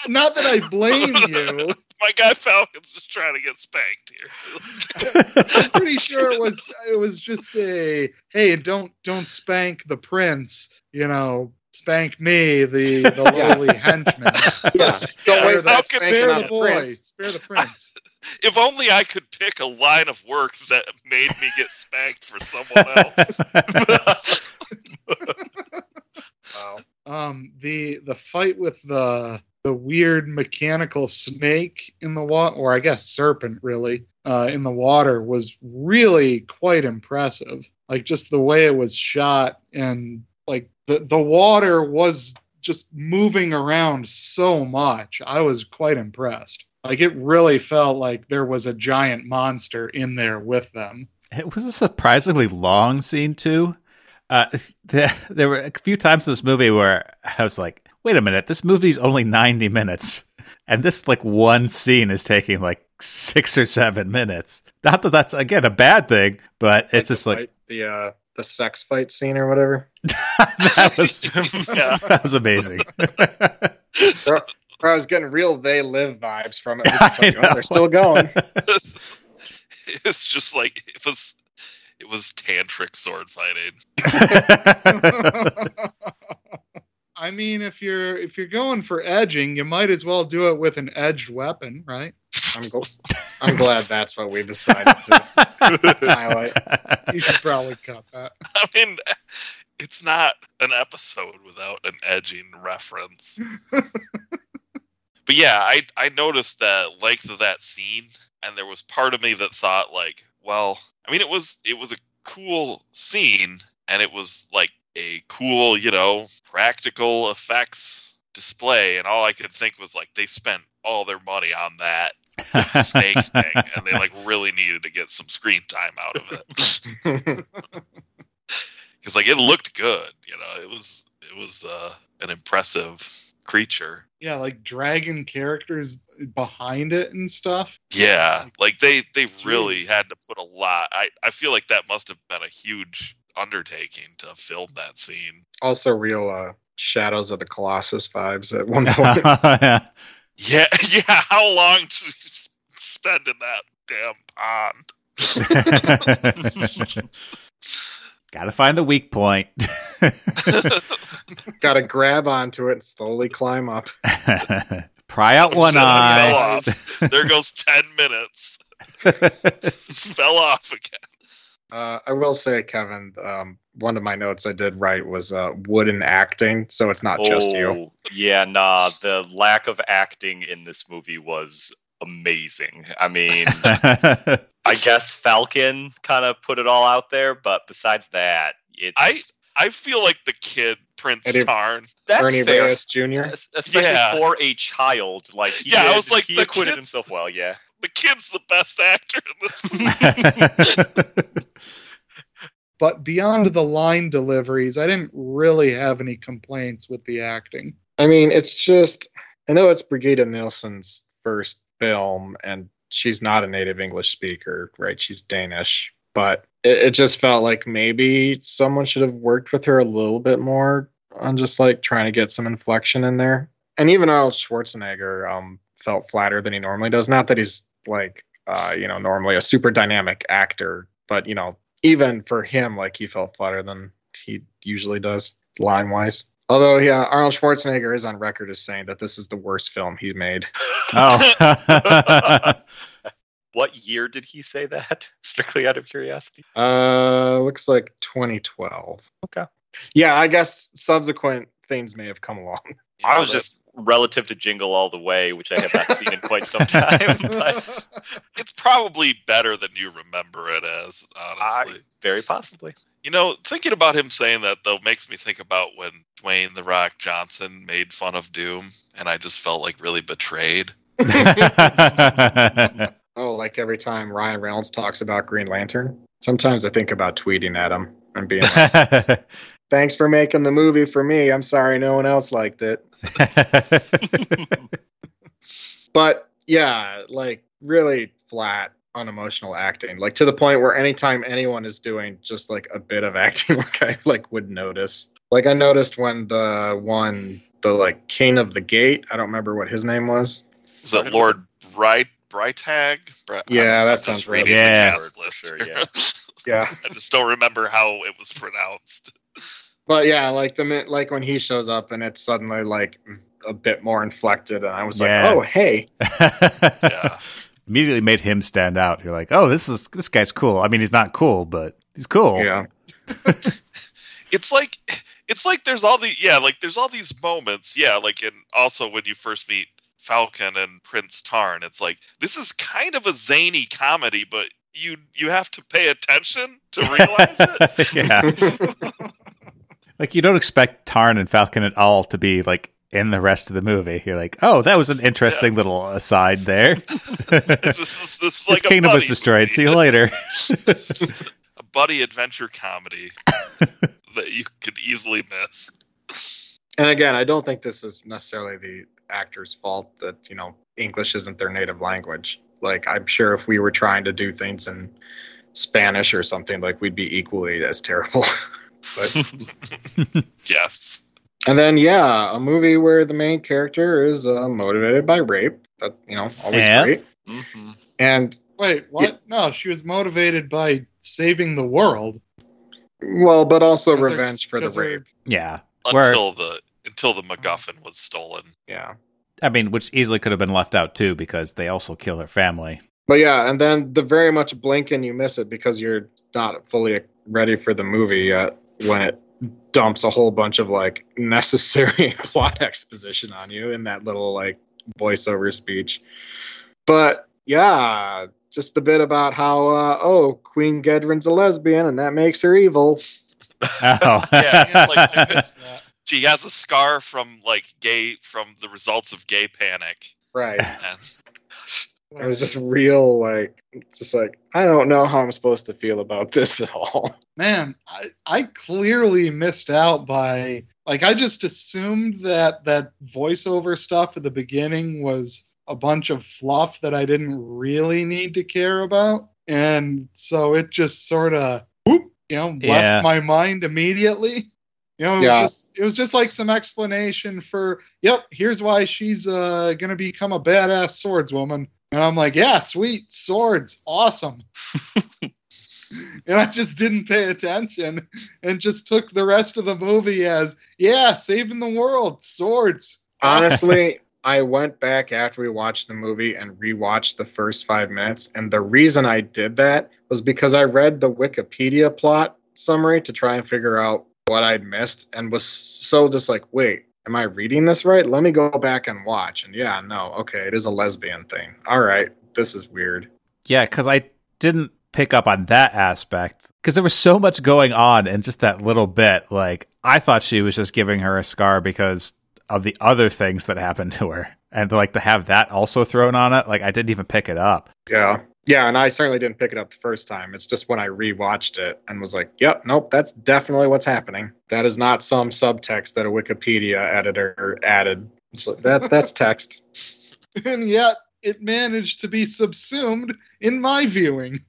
Not that I blame you. My guy Falkon's just trying to get spanked here. Pretty sure it was. It was just a hey, don't don't spank the prince. You know, spank me, the the lowly henchman. Yeah, don't Yeah, waste how that can- spanking Spare the the boy. prince. Spare the prince. If only I could pick a line of work that made me get spanked for someone else. Wow. Um, the the fight with the the weird mechanical snake in the water, or I guess serpent, really, uh, in the water was really quite impressive. Like just the way it was shot, and like the the water was just moving around so much. I was quite impressed. Like it really felt like there was a giant monster in there with them. It was a surprisingly long scene too. Uh, there, there were a few times in this movie where I was like, "Wait a minute, this movie's only ninety minutes, and this like one scene is taking like six or seven minutes." Not that that's again a bad thing, but it's the just like fight- the uh, the sex fight scene or whatever. that was Yeah. that was amazing. Where I was getting real they live vibes from it. Like, oh, they're still going. it's just like it was. It was tantric sword fighting. I mean, if you're if you're going for edging, you might as well do it with an edged weapon, right? I'm, gl- I'm glad that's what we decided to highlight. You should probably cut that. I mean, it's not an episode without an edging reference. but yeah, I I noticed the length of that scene, and there was part of me that thought like, well, I mean, it was it was a cool scene, and it was like a cool, you know, practical effects display, and all I could think was like they spent all their money on that snake thing, and they like really needed to get some screen time out of it. because like it looked good you know it was it was uh an impressive creature Yeah, like dragon characters behind it and stuff. yeah like they they really had to put a lot i i feel like that must have been a huge undertaking to film that scene also, real uh, Shadows of the Colossus vibes at one point. yeah. yeah yeah how long did you spend in that damn pond Gotta find the weak point. Got to grab onto it and slowly climb up. Pry out one eye. fell off. there goes 10 minutes just fell off again Uh, I will say, Kevin, um, one of my notes I did write was uh, wooden acting, so it's not just you. Oh, Yeah, nah, the lack of acting in this movie was amazing. I mean, I guess Falkon kind of put it all out there, but besides that, it's I- I feel like the kid Prince Eddie- Tarn. that's Ernie fair. Reyes Jr. Especially Yeah. for a child, like he Yeah, I was like, he acquitted himself well. Yeah, The kid's the best actor in this movie. But beyond the line deliveries, I didn't really have any complaints with the acting. I mean, it's just I know it's Brigitte Nielsen's first film, and she's not a native English speaker, right? She's Danish, but it, it just felt like maybe someone should have worked with her a little bit more on just like trying to get some inflection in there. And even Arnold Schwarzenegger um, felt flatter than he normally does. Not that he's like uh, you know normally a super dynamic actor, but you know even for him, like he felt flatter than he usually does line wise. Although, yeah, Arnold Schwarzenegger is on record as saying that this is the worst film he made. oh. what year did he say that? Strictly out of curiosity. Uh, looks like 2012. Okay. Yeah, I guess subsequent things may have come along. I was just relative to Jingle All the Way, which I have not seen in quite some time. But It's probably better than you remember it as, honestly. very possibly. You know, thinking about him saying that though makes me think about when Dwayne the Rock Johnson made fun of Doom, and I just felt like really betrayed. Oh, like every time Ryan Reynolds talks about Green Lantern, sometimes I think about tweeting at him and being like, "Thanks for making the movie for me. I'm sorry no one else liked it." But yeah, like really flat, unemotional acting. Like to the point where anytime anyone is doing just like a bit of acting, like I like would notice. Like I noticed when the one, the like King of the Gate, I don't remember what his name was. Was it Lord Bright Brytag? Bri- Yeah, that sounds reading right. Yeah. cast For list. sure, yeah. Yeah. I just don't remember how it was pronounced. But yeah, like the like when he shows up and it's suddenly like a bit more inflected, and I was Yeah. like, oh hey, Yeah. Immediately made him stand out. You're like, oh, this is this guy's cool. I mean, he's not cool, but he's cool. yeah, it's like it's like there's all the yeah like there's all these moments yeah like and also when you first meet Falkon and prince tarn it's like this is kind of a zany comedy but you you have to pay attention to realize it yeah. Like you don't expect Tarn and Falkon at all to be like in the rest of the movie. You're like, oh, that was an interesting little aside there. it's just it's, it's like His kingdom was destroyed. movie. See you later. It's just a buddy adventure comedy that you could easily miss and again, I don't think this is necessarily the actor's fault that you know English isn't their native language. Like I'm sure if we were trying to do things in Spanish or something, like we'd be equally as terrible. But yes and then yeah, a movie where the main character is uh, motivated by rape. That you know always Yeah. great. hmm And Wait, what? No, she was motivated by saving the world. well, but also revenge for the they're- rape. yeah. Where- until the until the macguffin was stolen Yeah. I mean, which easily could have been left out too because they also kill her family. But yeah, and then the very much blink and you miss it because you're not fully ready for the movie yet when it dumps a whole bunch of like necessary plot exposition on you in that little like voiceover speech. But yeah, just a bit about how uh, oh Queen Gedren's a lesbian and that makes her evil. Oh. Yeah, like- she has a scar from like gay from the results of gay panic Right. and It was just real like just like I don't know how I'm supposed to feel about this at all. Man, I, I clearly missed out by like I just assumed that that voiceover stuff at the beginning was a bunch of fluff that I didn't really need to care about. And so it just sort of whoop, you know, Yeah. left my mind immediately. You know, it Yeah. was just it was just like some explanation for, yep, here's why she's uh gonna become a badass swordswoman. And I'm like, yeah, sweet, swords, awesome. and I just didn't pay attention and just took the rest of the movie as, yeah, saving the world, swords. honestly I went back after we watched the movie and rewatched the first five minutes. And the reason I did that was because I read the Wikipedia plot summary to try and figure out what I'd missed and was so just like, wait, am I reading this right? Let me go back and watch. And yeah, no, okay, it is a lesbian thing. All right, this is weird. Yeah, because I didn't pick up on that aspect because there was so much going on in just that little bit. Like, I thought she was just giving her a scar because of the other things that happened to her. And like to have that also thrown on it, like I didn't even pick it up. Yeah. Yeah, and I certainly didn't pick it up the first time. It's just when I rewatched it and was like, "Yep, nope, that's definitely what's happening. That is not some subtext that a Wikipedia editor added. So that that's text." and yet it managed to be subsumed in my viewing.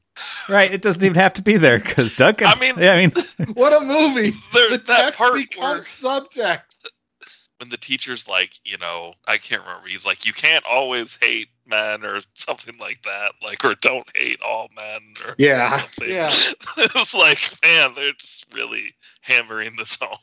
Right, it doesn't even have to be there because Duncan. I mean- yeah, I mean, What a movie! There, The that text part where becomes subtext. when the teacher's like, you know, I can't remember. He's like, you can't always hate men or something like that, like, or don't hate all men or Yeah, something. yeah. it's like, man, they're just really hammering this home.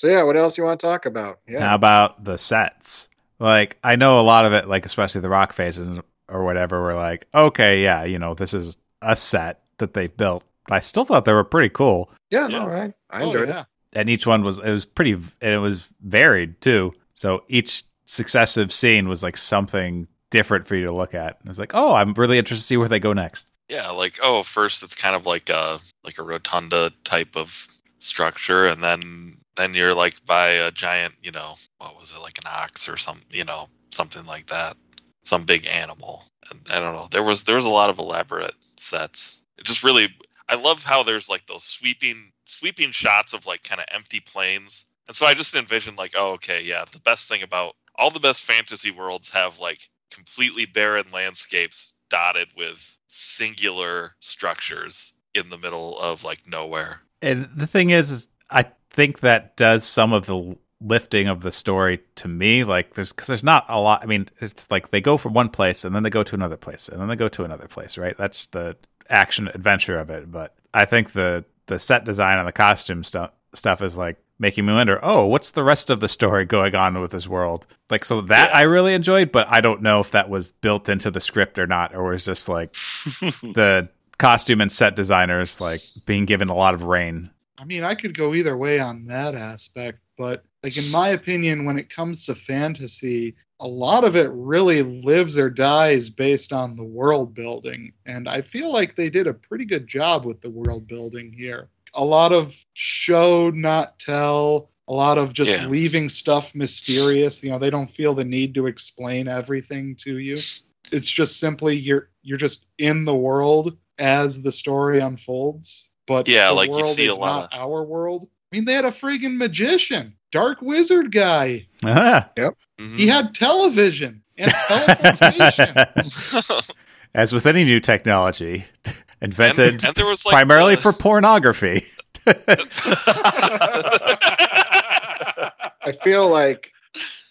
So yeah, what else you want to talk about? Yeah, how about the sets? Like, I know a lot of it, like especially the rock phases or whatever, were like, okay, yeah, you know, this is a set that they've built. But I still thought they were pretty cool. Yeah, Yeah. right? I Oh, enjoyed yeah. it. and each one was it was pretty and it was varied too. So each successive scene was like something different for you to look at. It's like, oh, I'm really interested to see where they go next. Yeah, like oh, first it's kind of like a like a rotunda type of structure, and then then you're like by a giant, you know, what was it like an ox or some, you know, something like that, some big animal. And I don't know, there was there was a lot of elaborate sets. It just really, I love how there's like those sweeping sweeping shots of like kind of empty plains, and so I just envisioned like, oh, okay, yeah, the best thing about all the best fantasy worlds have like completely barren landscapes dotted with singular structures in the middle of like nowhere. And the thing is, is I think that does some of the lifting of the story to me. Like there's because there's not a lot. I mean, it's like they go from one place and then they go to another place and then they go to another place. Right? That's the action adventure of it. But I think the the set design and the costume stuff stuff is like making me wonder. Oh, what's the rest of the story going on with this world? Like so that Yeah. I really enjoyed, but I don't know if that was built into the script or not, or was just like the costume and set designers like being given a lot of reign. I mean, I could go either way on that aspect, but like in my opinion, when it comes to fantasy, a lot of it really lives or dies based on the world building, and I feel like they did a pretty good job with the world building here. A lot of show not tell, a lot of just Yeah. leaving stuff mysterious. You know, they don't feel the need to explain everything to you. It's just simply you're you're just in the world as the story unfolds. But Yeah, the like you see a lot not our world. I mean, they had a friggin' magician, dark wizard guy. Ah. Mhm. He had television and teleportation. As with any new technology, invented and, and there was like primarily the- for pornography. I feel like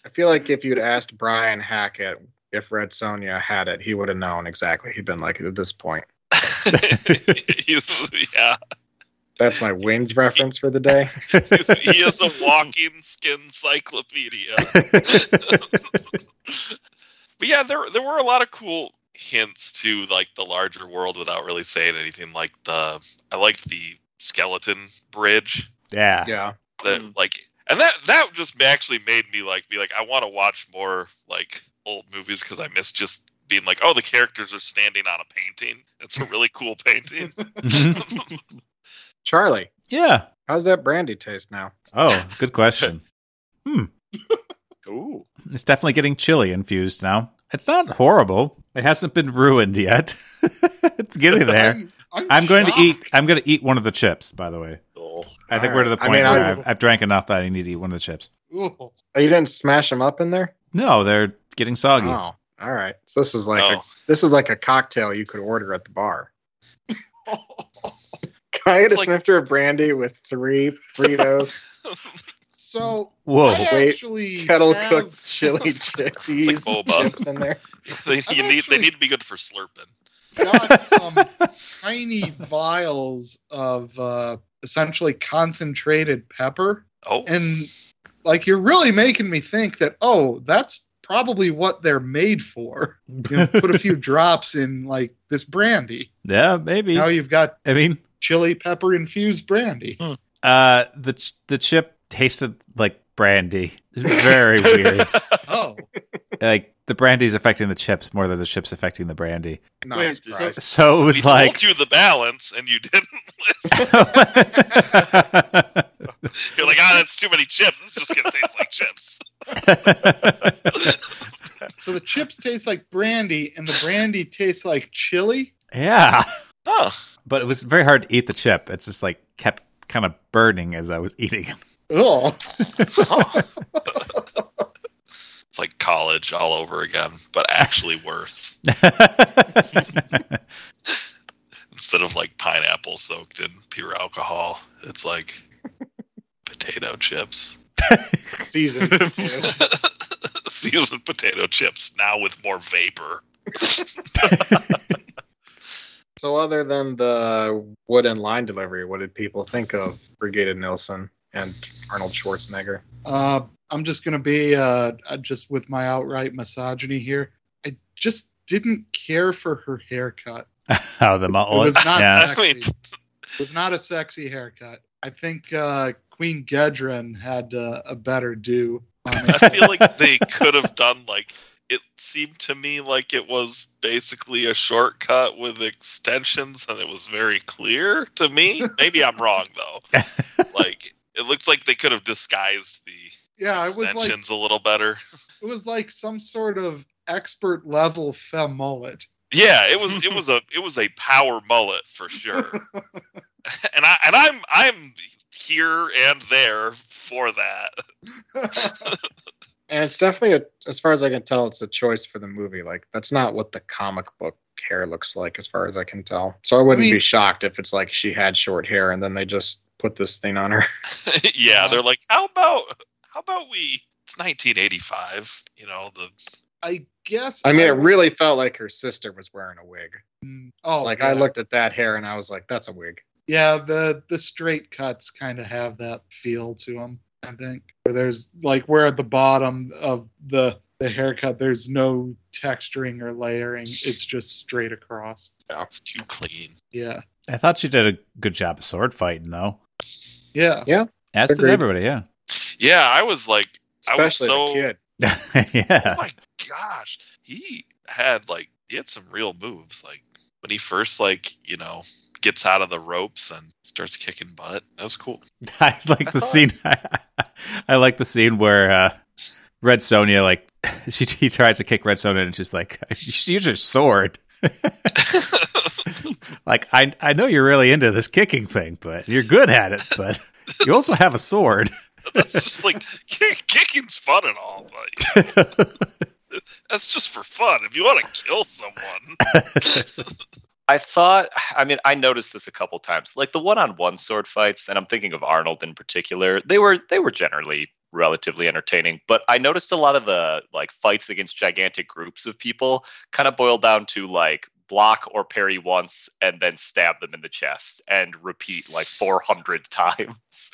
I feel like if you'd asked Brian Hackett if Red Sonja had it, he would have known exactly. He'd been like at this point. Yeah, That's my wings reference for the day. He is a walking skin encyclopedia. but yeah, there there were a lot of cool hints to like the larger world without really saying anything. Like the I liked the skeleton bridge yeah. Yeah. that Mm. like and that that just actually made me like be like I want to watch more like old movies because I miss just being like oh the characters are standing on a painting. It's a really cool painting. Charlie, yeah. how's that brandy taste now? Oh, good question. Hmm. Ooh. It's definitely getting chili infused now. It's not horrible. It hasn't been ruined yet. it's getting there. I'm, I'm, I'm going to eat. I'm going to eat one of the chips. By the way, Oh. I think All we're to the right. I point mean, where I- I've, I've drank enough that I need to eat one of the chips. Ooh. Oh, you didn't smash them up in there? No, they're getting soggy. Oh, all right. So this is like oh, a, this is like a cocktail you could order at the bar. Can I get a like- snifter of brandy with three Fritos, So Whoa. I Wait, actually kettle have- cooked chili chippies, boba. chips in there? they, you need, they need to be good for slurping. got some tiny vials of uh, essentially concentrated pepper, Oh, and like you're really making me think that oh, that's probably what they're made for. You know, put a few drops in like this brandy. yeah, maybe. Now you've got I mean, chili pepper infused brandy. uh, the ch- the chip tasted like brandy. It's very weird. Oh, Like the brandy's affecting the chips more than the chips affecting the brandy. Not Wait, surprised. So it We was like. told you the balance, and you didn't listen. You're like, ah, that's too many chips. It's just gonna taste like chips. so the chips taste like brandy, and the brandy tastes like chili. yeah, Oh, but it was very hard to eat the chip. It's just like kept kind of burning as I was eating. Oh, it's like college all over again, but actually worse. Instead of like pineapple soaked in pure alcohol, it's like potato chips. Seasoned potato chips. Seasoned potato chips now with more vapor. So, other than the wooden line delivery, what did people think of Brigitte Nielsen and Arnold Schwarzenegger? uh, I'm just gonna be uh, just with my outright misogyny here. I just didn't care for her haircut. oh, the mullet. It was not yeah. sexy. It was not a sexy haircut. I think uh, Queen Gedren had uh, a better do. I feel like they could have done like it seemed to me like it was basically a shortcut with extensions and it was very clear to me. Maybe I'm wrong though. Like it looked like they could have disguised the yeah, it was like extensions a little better. it was like some sort of expert level femme mullet. Yeah, it was it was a it was a power mullet for sure. and I and I'm I'm here and there for that. And it's definitely, a, as far as I can tell, it's a choice for the movie. Like, that's not what the comic book hair looks like, as far as I can tell. So I wouldn't mean- be shocked if it's like she had short hair and then they just put this thing on her. yeah, they're like, how about how about we? It's 1985. You know the I guess. I mean, it was- really felt like her sister was wearing a wig. Mm, Oh, like, yeah. I looked at that hair and I was like, that's a wig. Yeah, the the straight cuts kind of have that feel to them. I think where there's like where at the bottom of the the haircut, there's no texturing or layering. It's just straight across. That's too clean. Yeah, I thought she did a good job of sword fighting, though. Yeah. Yeah. As did everybody, yeah. Yeah, I was like, I was so the kid. yeah. oh my gosh, he had like he had some real moves. Like when he first like you know gets out of the ropes and starts kicking butt. That was cool. I like I the scene. I like the scene where uh, Red Sonja, like, she he tries to kick Red Sonja, and she's like, "You should use your sword." Like, I I know you're really into this kicking thing, but you're good at it. But you also have a sword. That's just like kick, kicking's fun and all, but that's just for fun. If you want to kill someone, I thought, I mean, I noticed this a couple times. Like the one-on-one sword fights, and I'm thinking of Arnold in particular. They were they were generally relatively entertaining, but I noticed a lot of the like fights against gigantic groups of people kind of boiled down to like block or parry once and then stab them in the chest and repeat like 400 times.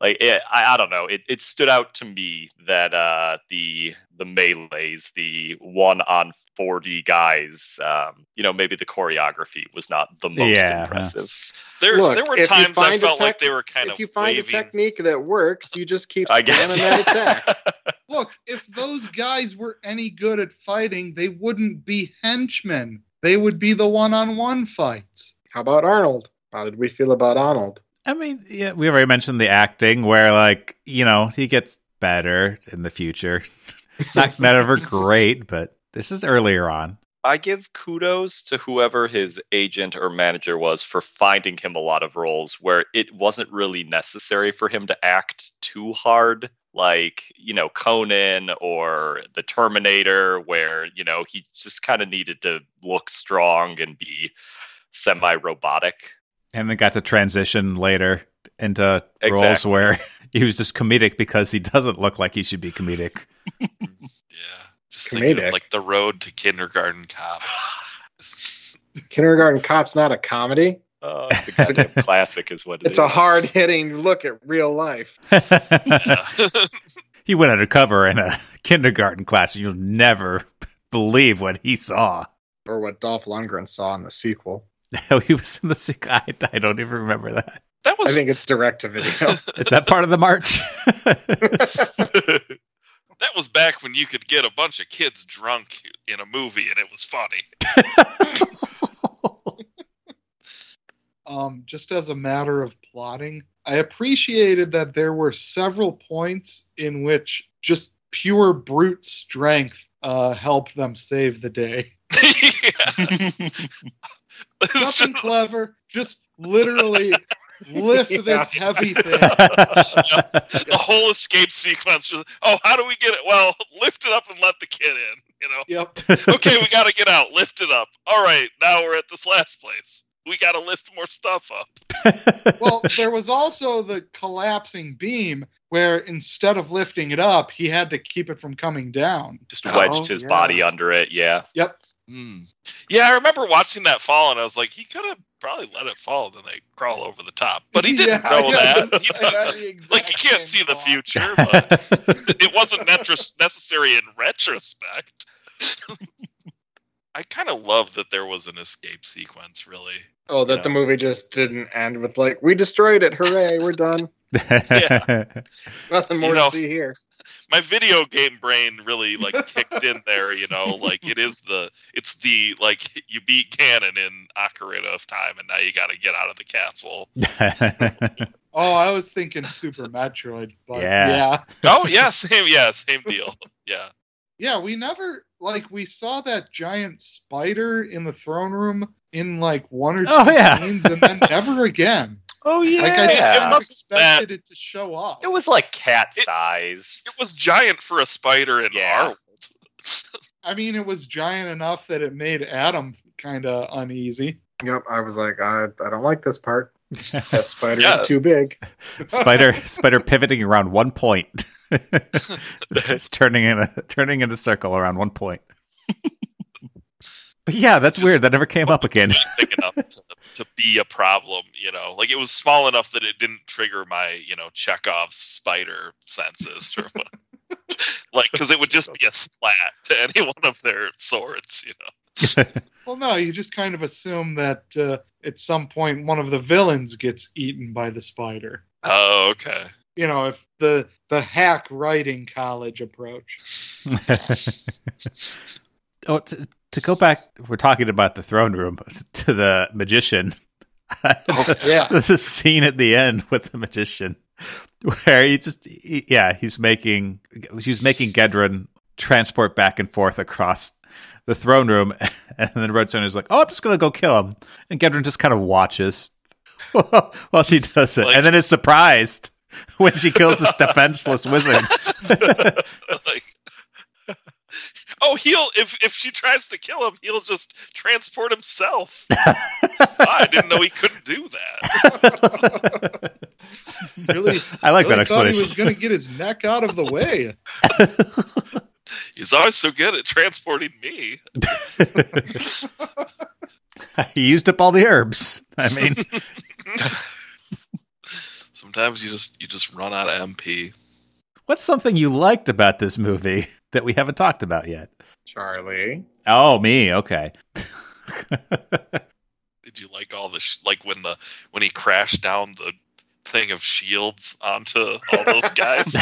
like it, I, I don't know. It, it stood out to me that uh, the the melees, the one on 40 guys, um, you know, maybe the choreography was not the most Yeah. impressive. there Look, there were times I find a felt like they were kind if of If you find waving. a technique that works, you just keep I guess. spamming that attack. Look, if those guys were any good at fighting, they wouldn't be henchmen. They would be the one-on-one fights. How about Arnold? How did we feel about Arnold? I mean, yeah, we already mentioned the acting, where like you know he gets better in the future. not not ever great, but this is earlier on. I give kudos to whoever his agent or manager was for finding him a lot of roles where it wasn't really necessary for him to act too hard, like, you know, Conan or the Terminator, where, you know, he just kind of needed to look strong and be semi robotic. and then got to transition later into roles where he was just comedic because he doesn't look like he should be comedic. Yeah, just thinking Comedic. of like the road to kindergarten cop. Kindergarten Cop's not a comedy. Oh, it's a classic, is what it It's a hard hitting look at real life. he went undercover in a kindergarten class, and you'll never believe what he saw. Or what Dolph Lundgren saw in the sequel. Oh, he was in the sequel. I, I don't even remember that. That was I think it's direct to video. Is that part of the march? that was back when you could get a bunch of kids drunk in a movie and it was funny. Um, just as a matter of plotting, I appreciated that there were several points in which just pure brute strength uh, helped them save the day. Nothing clever, just literally lift Yeah. this heavy thing. the whole escape sequence. was, Oh, how do we get it? Well, lift it up and let the kid in. You know. Yep. Okay, we got to get out. Lift it up. All right, now we're at this last place. We got to lift more stuff up. Well, there was also the collapsing beam where instead of lifting it up, he had to keep it from coming down. Just wedged Oh, his yeah. body under it. Yeah. Yep. Hmm. Yeah, I remember watching that fall, and I was like, he could have probably let it fall, then they crawl over the top. But he didn't Yeah, know yeah, that. You know, I had the exact like you can't same see the future, but it wasn't necessary in retrospect. I kind of love that there was an escape sequence. Really, oh, that Yeah. the movie just didn't end with like, we destroyed it, hooray, we're done. Nothing more You know- to see here. my video game brain really like kicked in there. You know, like it is the it's the like you beat Ganon in Ocarina of Time, and now you got to get out of the castle. Oh, I was thinking Super Metroid, but Yeah. yeah. Oh yeah, same yeah, same deal. Yeah. Yeah, we never like we saw that giant spider in the throne room in like one or oh, two Oh, yeah. scenes and then never again. Oh yeah. Like I just Yeah. never must- expected it to show up. it was like cat It- size. It was giant for a spider in Yeah. our world. I mean, it was giant enough that it made Adam kind of uneasy. Yep, I was like, I, I don't like this part. That spider Yeah. is too big. spider spider pivoting around one point. it's turning in a turning in a circle around one point. But yeah, that's Just- weird. That never came up again. big enough to, to be a problem, you know. Like it was small enough that it didn't trigger my, you know, Chekhov's spider senses, or what- like because it would just be a splat to any one of their swords, you know. Well, no, you just kind of assume that uh, at some point one of the villains gets eaten by the spider. Oh, okay. You know, if the the hack writing college approach. oh, to, to go back, we're talking about the throne room to the magician. Oh, yeah. the scene at the end with the magician, where he just, he- yeah, he's making he's making Gedren transport back and forth across the throne room, and then Red Son is like, "Oh, I'm just gonna go kill him," and Gedren just kind of watches while she does it, Like- and then is surprised when she kills this defenseless wizard. like, oh, he'll if if she tries to kill him, he'll just transport himself. I didn't know he couldn't do that. Really, I like really that thought he was going to get his neck out of the way. He's always so good at transporting me. he used up all the herbs. I mean, Sometimes you just you just run out of MP. what's something you liked about this movie that we haven't talked about yet? Charlie. Oh, me. Okay. Did you like all the sh- like when the when he crashed down the thing of shields onto all those guys?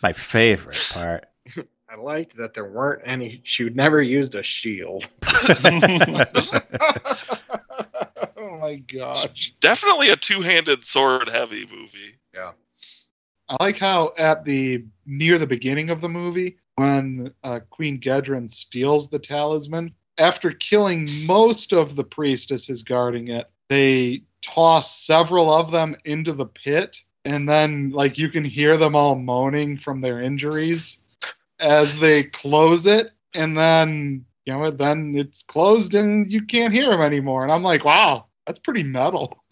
My favorite part. I liked that there weren't any. She would never used a shield. Oh my gosh. Definitely a two-handed sword heavy movie. Yeah. I like how at the near the beginning of the movie, when uh, Queen Gedren steals the talisman, after killing most of the priestesses guarding it, they toss several of them into the pit, and then like you can hear them all moaning from their injuries as they close it, and then you know then it's closed and you can't hear them anymore. And I'm like, wow, that's pretty metal.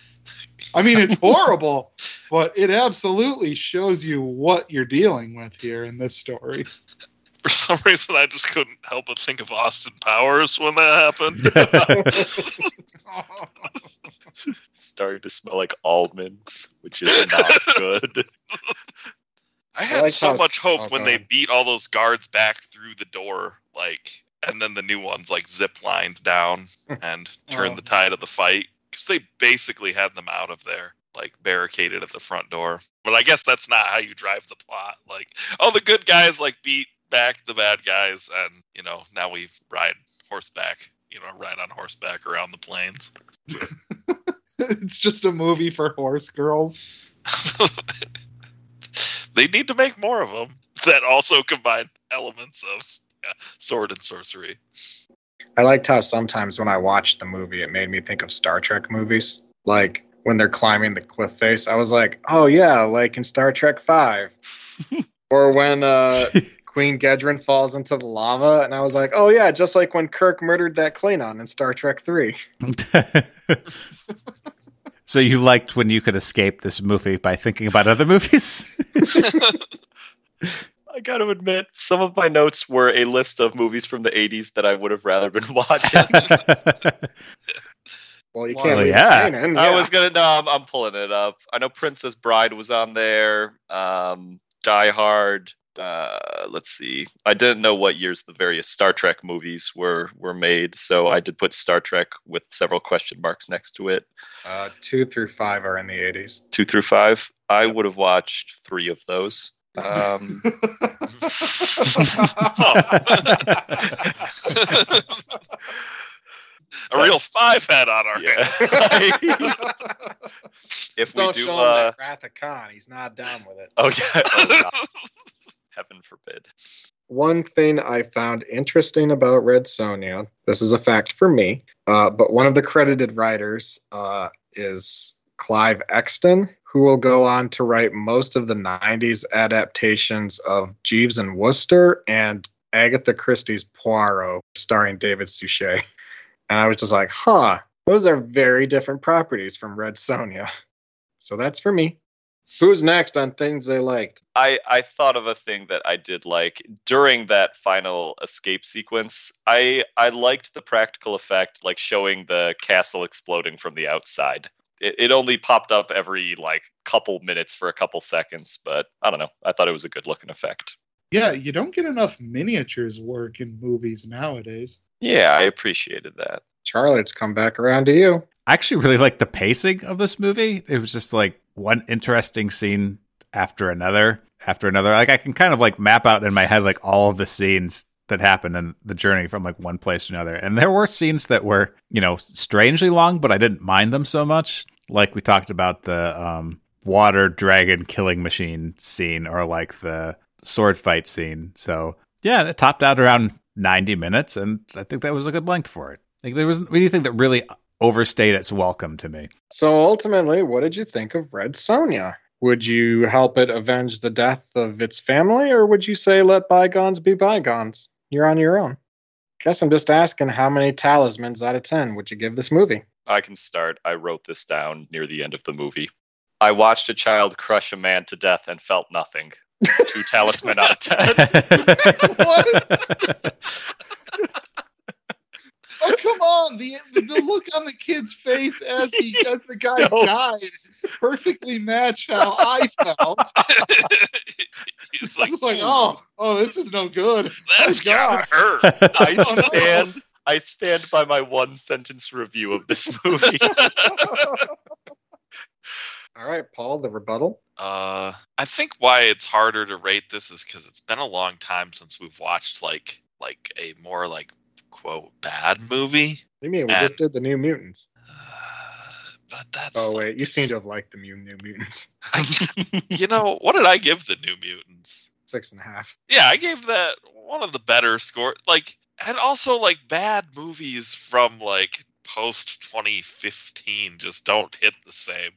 I mean, it's horrible, but it absolutely shows you what you're dealing with here in this story. For some reason, I just couldn't help but think of Austin Powers when that happened. Starting to smell like almonds, which is not good. I Well, had like so much hope oh, when go they beat all those guards back through the door, like, and then the new ones like zip lined down and turned Oh. the tide of the fight because they basically had them out of there, like barricaded at the front door. But I guess that's not how you drive the plot. Like, oh, the good guys like beat back the bad guys, and you know now we ride horseback. You know, ride on horseback around the plains. it's just a movie for horse girls. they need to make more of them that also combine elements of yeah, sword and sorcery. I liked how sometimes when I watched the movie, it made me think of Star Trek movies. Like when they're climbing the cliff face, I was like, oh yeah, like in Star Trek Five, or when uh, Queen Gedren falls into the lava, and I was like, oh yeah, just like when Kirk murdered that Klingon in Star Trek Three. so you liked when you could escape this movie by thinking about other movies? I got to admit, some of my notes were a list of movies from the 80s that I would have rather been watching. Well, you can't. leave yeah. Spain in, I was gonna no, I'm, I'm pulling it up. I know Princess Bride was on there. Um, Die Hard. Uh, let's see. I didn't know what years the various Star Trek movies were were made, so I did put Star Trek with several question marks next to it. Uh, two through five are in the eighties. Two through five. I would have watched three of those. Um, A real That's- five head on our yeah. hands. if we Don't do, show him uh, that Wrath of Khan. He's not down with it. okay. Oh, God. Heaven forbid. One thing I found interesting about Red Sonja, this is a fact for me, uh, but one of the credited writers uh, is Clive Exton, who will go on to write most of the 90s adaptations of Jeeves and Wooster and Agatha Christie's Poirot, starring David Suchet. And I was just like, huh, those are very different properties from Red Sonja. So that's for me. Who's next on things they liked? I, I thought of a thing that I did like during that final escape sequence. I I liked the practical effect, like showing the castle exploding from the outside. It, it only popped up every like couple minutes for a couple seconds, but I don't know. I thought it was a good looking effect. yeah, you don't get enough miniatures work in movies nowadays. Yeah, I appreciated that. Charlie, it's come back around to you. I actually really like the pacing of this movie. It was just like one interesting scene after another after another. Like I can kind of like map out in my head like all of the scenes that happened and the journey from like one place to another. And there were scenes that were, you know, strangely long, but I didn't mind them so much. Like we talked about the um water dragon killing machine scene or like the sword fight scene. So yeah, it topped out around 90 minutes and I think that was a good length for it. Like there wasn't anything that really overstayed its welcome to me. So ultimately, what did you think of Red Sonja? Would you help it avenge the death of its family, or would you say let bygones be bygones? You're on your own. Guess I'm just asking how many talismans out of 10 would you give this movie? I can start. I wrote this down near the end of the movie. I watched a child crush a man to death and felt nothing. Two talisman out of ten. Oh come on! The, the the look on the kid's face as he as the guy No. died perfectly matched how I felt. He's I like, was like, oh, oh, this is no good. that's gotta hurt. I Oh, no. stand. I stand by my one sentence review of this movie. All right, Paul, the rebuttal. Uh, I think why it's harder to rate this is because it's been a long time since we've watched like like a more like quote bad movie. What do you mean? We And- just did the New Mutants. Uh, but that's Oh, like- wait, you seem to have liked the New Mutants. you know what did I give the New Mutants? Six and a half. Yeah, I gave that one of the better score. Like, and also like bad movies from like post 2015 just don't hit the same.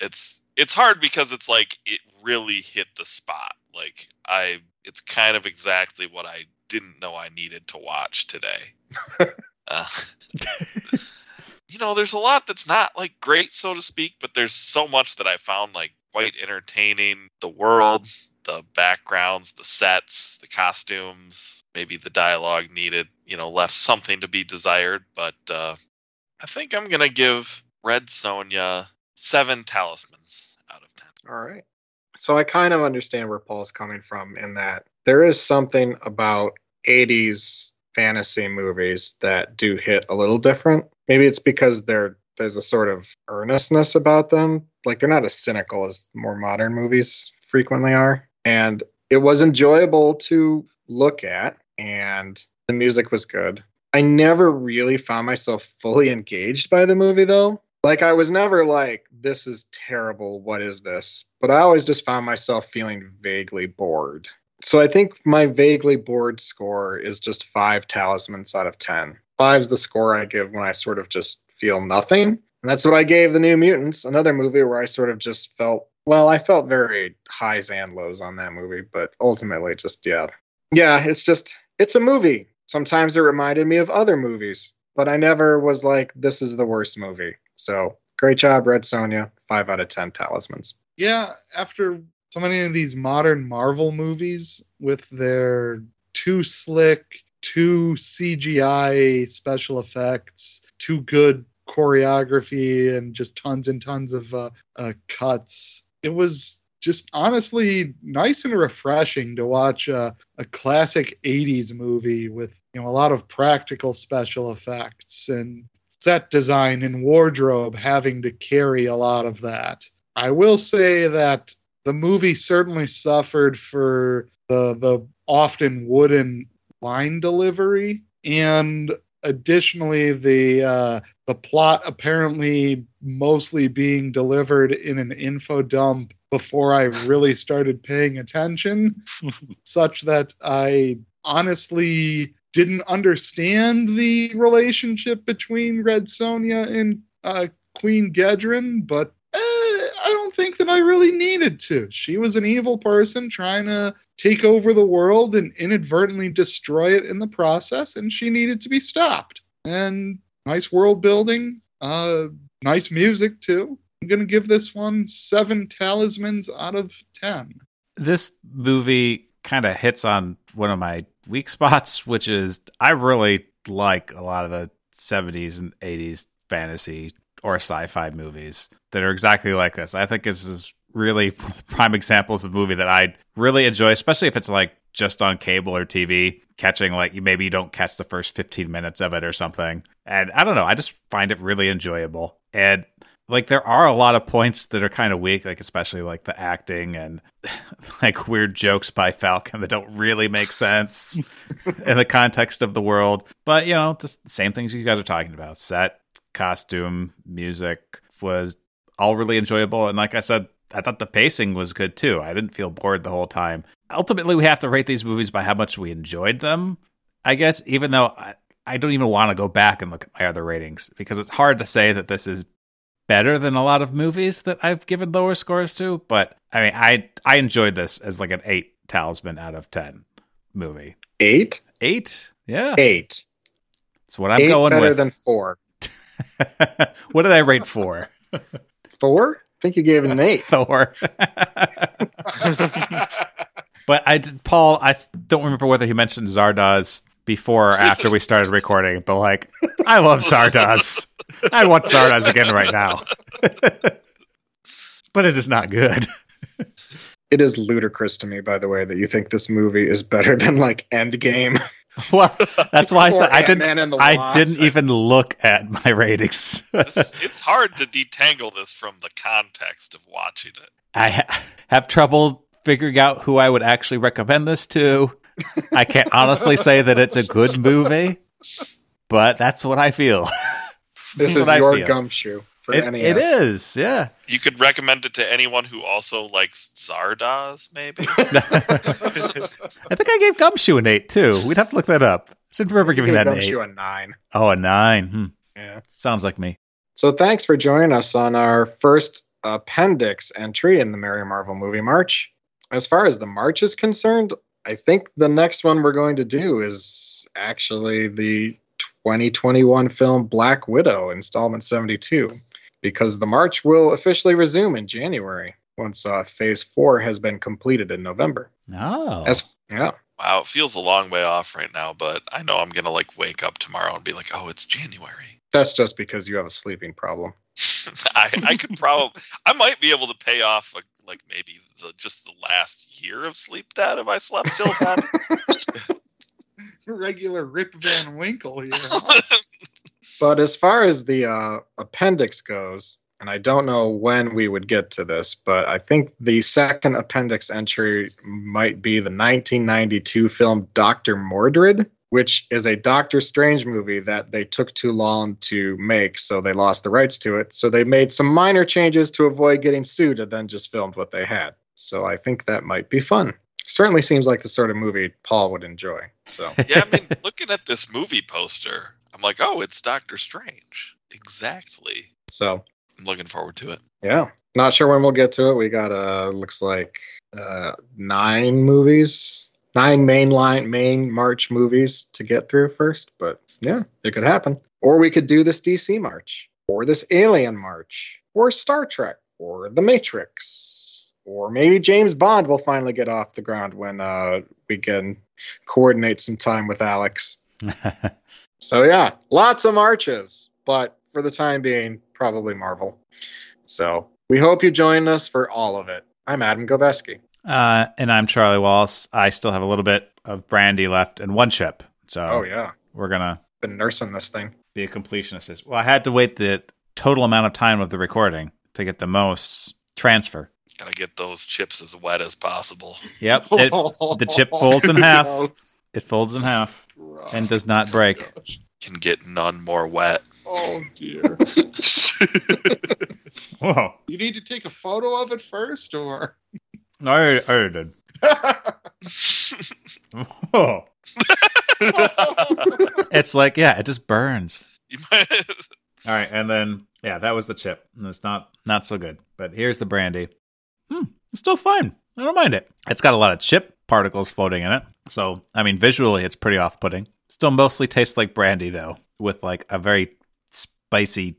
It's it's hard because it's like it really hit the spot. Like I, it's kind of exactly what I didn't know I needed to watch today. uh, you know, there's a lot that's not like great, so to speak, but there's so much that I found like quite entertaining. The world, the backgrounds, the sets, the costumes, maybe the dialogue needed, you know, left something to be desired. But uh, I think I'm gonna give Red Sonja seven talismans out of ten. All right. So I kind of understand where Paul's coming from in that there is something about 80s fantasy movies that do hit a little different. Maybe it's because they're there's a sort of earnestness about them. Like they're not as cynical as more modern movies frequently are. And it was enjoyable to look at and the music was good. I never really found myself fully engaged by the movie though. Like I was never like this is terrible, what is this? But I always just found myself feeling vaguely bored. So I think my vaguely bored score is just 5 talismans out of 10. Five's the score I give when I sort of just feel nothing. And that's what I gave The New Mutants, another movie where I sort of just felt, well, I felt very highs and lows on that movie, but ultimately just, yeah. Yeah, it's just, it's a movie. Sometimes it reminded me of other movies, but I never was like, this is the worst movie. So great job, Red Sonja. Five out of 10 talismans. Yeah, after so many of these modern Marvel movies with their too slick, too CGI special effects, too good choreography, and just tons and tons of uh, uh, cuts. It was just honestly nice and refreshing to watch a, a classic 80s movie with you know a lot of practical special effects and set design and wardrobe having to carry a lot of that. I will say that the movie certainly suffered for the the often wooden line delivery and additionally the uh, the plot apparently mostly being delivered in an info dump before I really started paying attention, such that I honestly didn't understand the relationship between Red Sonja and uh, Queen Gedren, but think that I really needed to. She was an evil person trying to take over the world and inadvertently destroy it in the process, and she needed to be stopped. And nice world building, uh, nice music too. I'm gonna give this one seven talismans out of ten. This movie kind of hits on one of my weak spots, which is I really like a lot of the 70s and 80s fantasy or sci-fi movies that are exactly like this. I think this is really prime examples of movie that I really enjoy, especially if it's like just on cable or TV, catching like you maybe you don't catch the first 15 minutes of it or something. And I don't know, I just find it really enjoyable. And like there are a lot of points that are kind of weak, like especially like the acting and like weird jokes by Falkon that don't really make sense in the context of the world. But you know, just the same things you guys are talking about. Set, costume, music was all really enjoyable. And like I said, I thought the pacing was good too. I didn't feel bored the whole time. Ultimately, we have to rate these movies by how much we enjoyed them. I guess, even though I, I don't even want to go back and look at my other ratings because it's hard to say that this is better than a lot of movies that I've given lower scores to. But I mean, I I enjoyed this as like an eight talisman out of ten movie. Eight? Eight? Yeah, Eight. That's what I'm Eight going better with. than four. what did I rate for? Four? I think you gave it an eight. Thor. but I did, Paul. I don't remember whether he mentioned Zardoz before or after we started recording. But like, I love Zardoz. I want Zardoz again right now. but it is not good. It is ludicrous to me, by the way, that you think this movie is better than like Endgame. Well, that's why I said I didn't. Ant-Man and the I didn't even look at my ratings. It's, it's hard to detangle this from the context of watching it. I ha- have trouble figuring out who I would actually recommend this to. I can't honestly say that it's a good movie, but that's what I feel. This is what I your feel. gumshoe for It, NES. it is, yeah. You could recommend it to anyone who also likes Zardoz, maybe. I think I gave Gumshoe an eight too. We'd have to look that up. I didn't remember giving Give that an eight. Gumshoe a nine. Oh, a nine. Hmm. Yeah. Sounds like me. So thanks for joining us on our first appendix entry in the Merry Marvel movie March. As far as the March is concerned, I think the next one we're going to do is actually the 2021 film Black Widow, installment 72, because the March will officially resume in January once uh, Phase 4 has been completed in November. Oh. As yeah, wow, it feels a long way off right now, but I know I'm gonna like wake up tomorrow and be like, oh, it's January. That's just because you have a sleeping problem. I, I could probably, I might be able to pay off a, like maybe the just the last year of sleep debt if I slept till then. Regular Rip Van Winkle here. But as far as the uh, appendix goes, and I don't know when we would get to this, but I think the second appendix entry might be the 1992 film Dr. Mordrid, which is a Doctor Strange movie that they took too long to make, so they lost the rights to it. So they made some minor changes to avoid getting sued and then just filmed what they had. So I think that might be fun. Certainly seems like the sort of movie Paul would enjoy. So yeah, I mean, looking at this movie poster, I'm like, oh, it's Doctor Strange. Exactly. so I'm looking forward to it. Yeah. Not sure when we'll get to it. We got uh looks like uh nine movies, nine main line main March movies to get through first, but yeah, it could happen. Or we could do this DC March, or this Alien March, or Star Trek, or The Matrix, or maybe James Bond will finally get off the ground when uh we can coordinate some time with Alex. So yeah, lots of marches, but for the time being, probably Marvel. So we hope you join us for all of it. I'm Adam Gobeski. uh, and I'm Charlie Wallace. I still have a little bit of brandy left and one chip. So Oh yeah, we're gonna been nursing this thing. be a completionist. Well, I had to wait the total amount of time of the recording to get the most transfer. Gotta get those chips as wet as possible. Yep, it, the chip folds in half. it folds in half and does not break. Can get none more wet. Oh dear. Whoa! you need to take a photo of it first, or I already, I already did. Whoa! It's like yeah, it just burns. All right, and then yeah, that was the chip. And it's not not so good. But here's the brandy. Hmm, it's still fine. I don't mind it. It's got a lot of chip particles floating in it. So I mean, visually, it's pretty off-putting. Still mostly tastes like brandy though, with like a very spicy.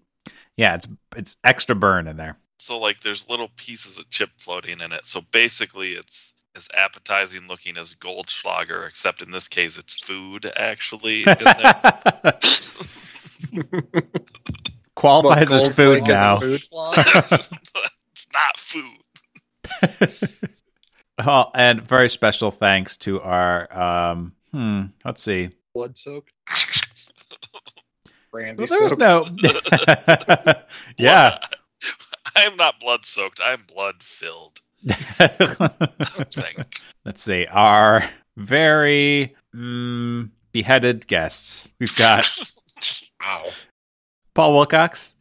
Yeah, it's it's extra burn in there. so like there's little pieces of chip floating in it. So basically it's as appetizing looking as Goldschlager, except in this case it's food actually. in. Qualifies as food now. food? it's not food. Oh, and very special thanks to our um hmm, let's see. blood soaked. Brandy Well, there was no Yeah. I am not blood soaked. I am blood filled. I let's see. Our very mm, beheaded guests. We've got Wow. Paul Wilcox,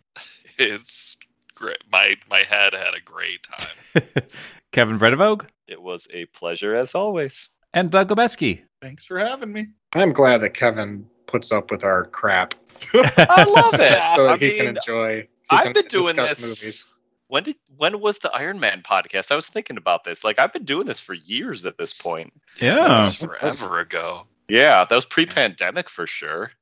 It's great. My my head had a great time. Kevin Bredevogue, It was a pleasure as always. and Doug Gobeski. Thanks for having me. I'm glad that Kevin puts up with our crap I love it. so I that he can mean, enjoy. he I've can been doing this. movies. When did when was the Iron Man podcast? I was thinking about this. Like I've been doing this for years at this point. That Yeah. was forever ago. Yeah, that was pre-pandemic for sure.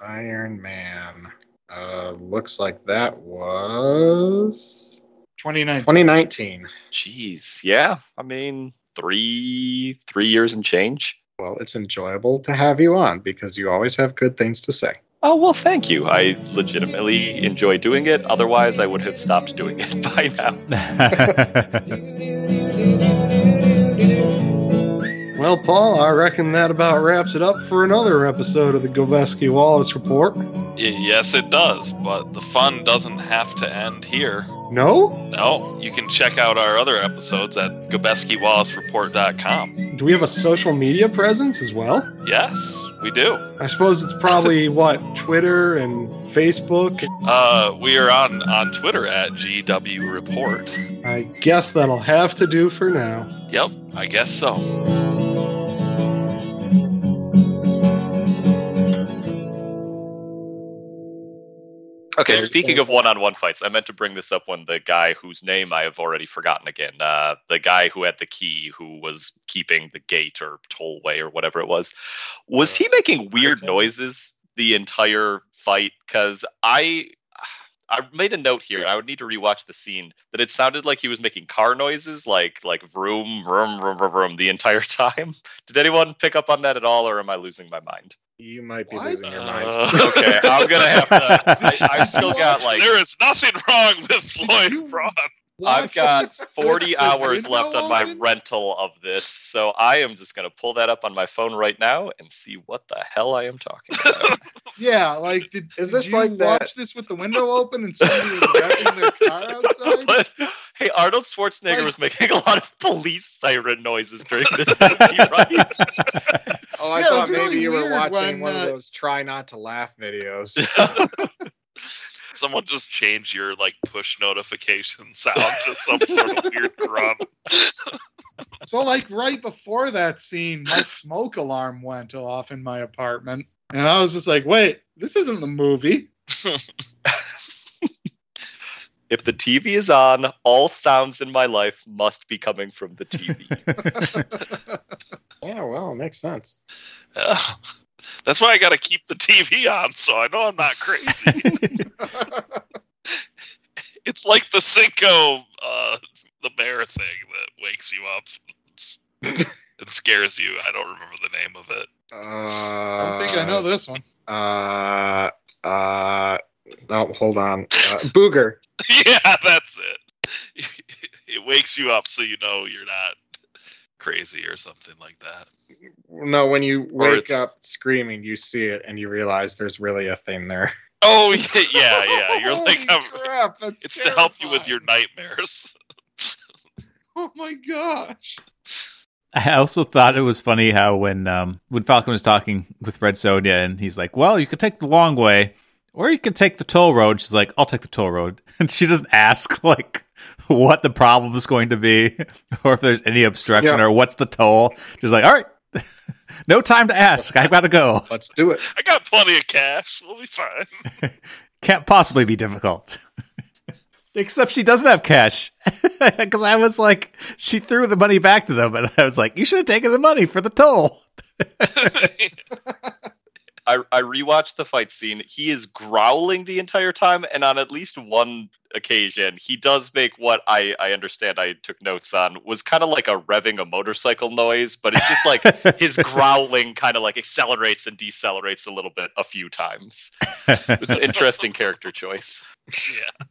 Iron Man. Uh, looks like that was 29. 2019. Jeez, yeah. I mean, three three years and change. Well, it's enjoyable to have you on because you always have good things to say. Oh well, thank you. I legitimately enjoy doing it. Otherwise, I would have stopped doing it by now. Well, Paul, I reckon that about wraps it up for another episode of the Gobeski Wallace Report. Y- yes, it does, but the fun doesn't have to end here. No? No, you can check out our other episodes at GobeskiWallaceReport.com. Do we have a social media presence as well? Yes, we do. I suppose it's probably what Twitter and Facebook. Uh, we are on on Twitter at GW Report. I guess that'll have to do for now. Yep, I guess so. Okay, speaking of one-on-one fights, I meant to bring this up when the guy whose name I have already forgotten again, uh, the guy who had the key, who was keeping the gate or tollway or whatever it was, was he making weird noises the entire fight? Because I, I made a note here. I would need to rewatch the scene that it sounded like he was making car noises, like like vroom vroom vroom vroom, vroom the entire time. Did anyone pick up on that at all, or am I losing my mind? You might be What? losing your mind. Uh, Okay, I'm gonna have to. I, I've still got like there is nothing wrong with you- Floyd Braun. I've got 40 hours left on my rental of this, so I am just gonna pull that up on my phone right now and see what the hell I am talking about. Yeah, like did, Is did this you like watch that- this with the window open and somebody was revving their car outside? but hey, Arnold Schwarzenegger Like- was making a lot of police siren noises during this movie, right? Oh, I Yeah, thought maybe really you were watching when, one uh, of those try not to laugh videos. Someone just change your like push notification sound to some sort of weird grunt. So, like right before that scene, my smoke alarm went off in my apartment, and I was just like, "Wait, this isn't the movie." if the TV is on, all sounds in my life must be coming from the TV. yeah, well, it makes sense. Yeah. That's why I got to keep the TV on, so I know I'm not crazy. it's like the Cinco, uh, the bear thing that wakes you up and scares you. I don't remember the name of it. Uh, I don't think I know this one. Uh, uh, no, hold on. Uh, Booger. yeah, that's it. It wakes you up so you know you're not crazy or something like that. No, when you wake up screaming, you see it and you realize there's really a thing there. Oh yeah, yeah, yeah. You're like, crap, that's it's to help you with your nightmares. Oh my gosh! I also thought it was funny how when um, when Falkon was talking with Red Sonja and he's like, "Well, you could take the long way, or you could take the toll road." She's like, "I'll take the toll road," and she doesn't ask like what the problem is going to be, or if there's any obstruction, Yeah. or what's the toll. Just like, "All right, no time to ask. I gotta go. Let's do it. I got plenty of cash. We'll be fine. Can't possibly be difficult." Except she doesn't have cash. Because I was like, she threw the money back to them, and I was like, you should have taken the money for the toll. I, I rewatched the fight scene. He is growling the entire time, and on at least one occasion, he does make what I, I understand I took notes on was kind of like a revving a motorcycle noise, but it's just like his growling kind of like accelerates and decelerates a little bit a few times. It was an interesting character choice. yeah.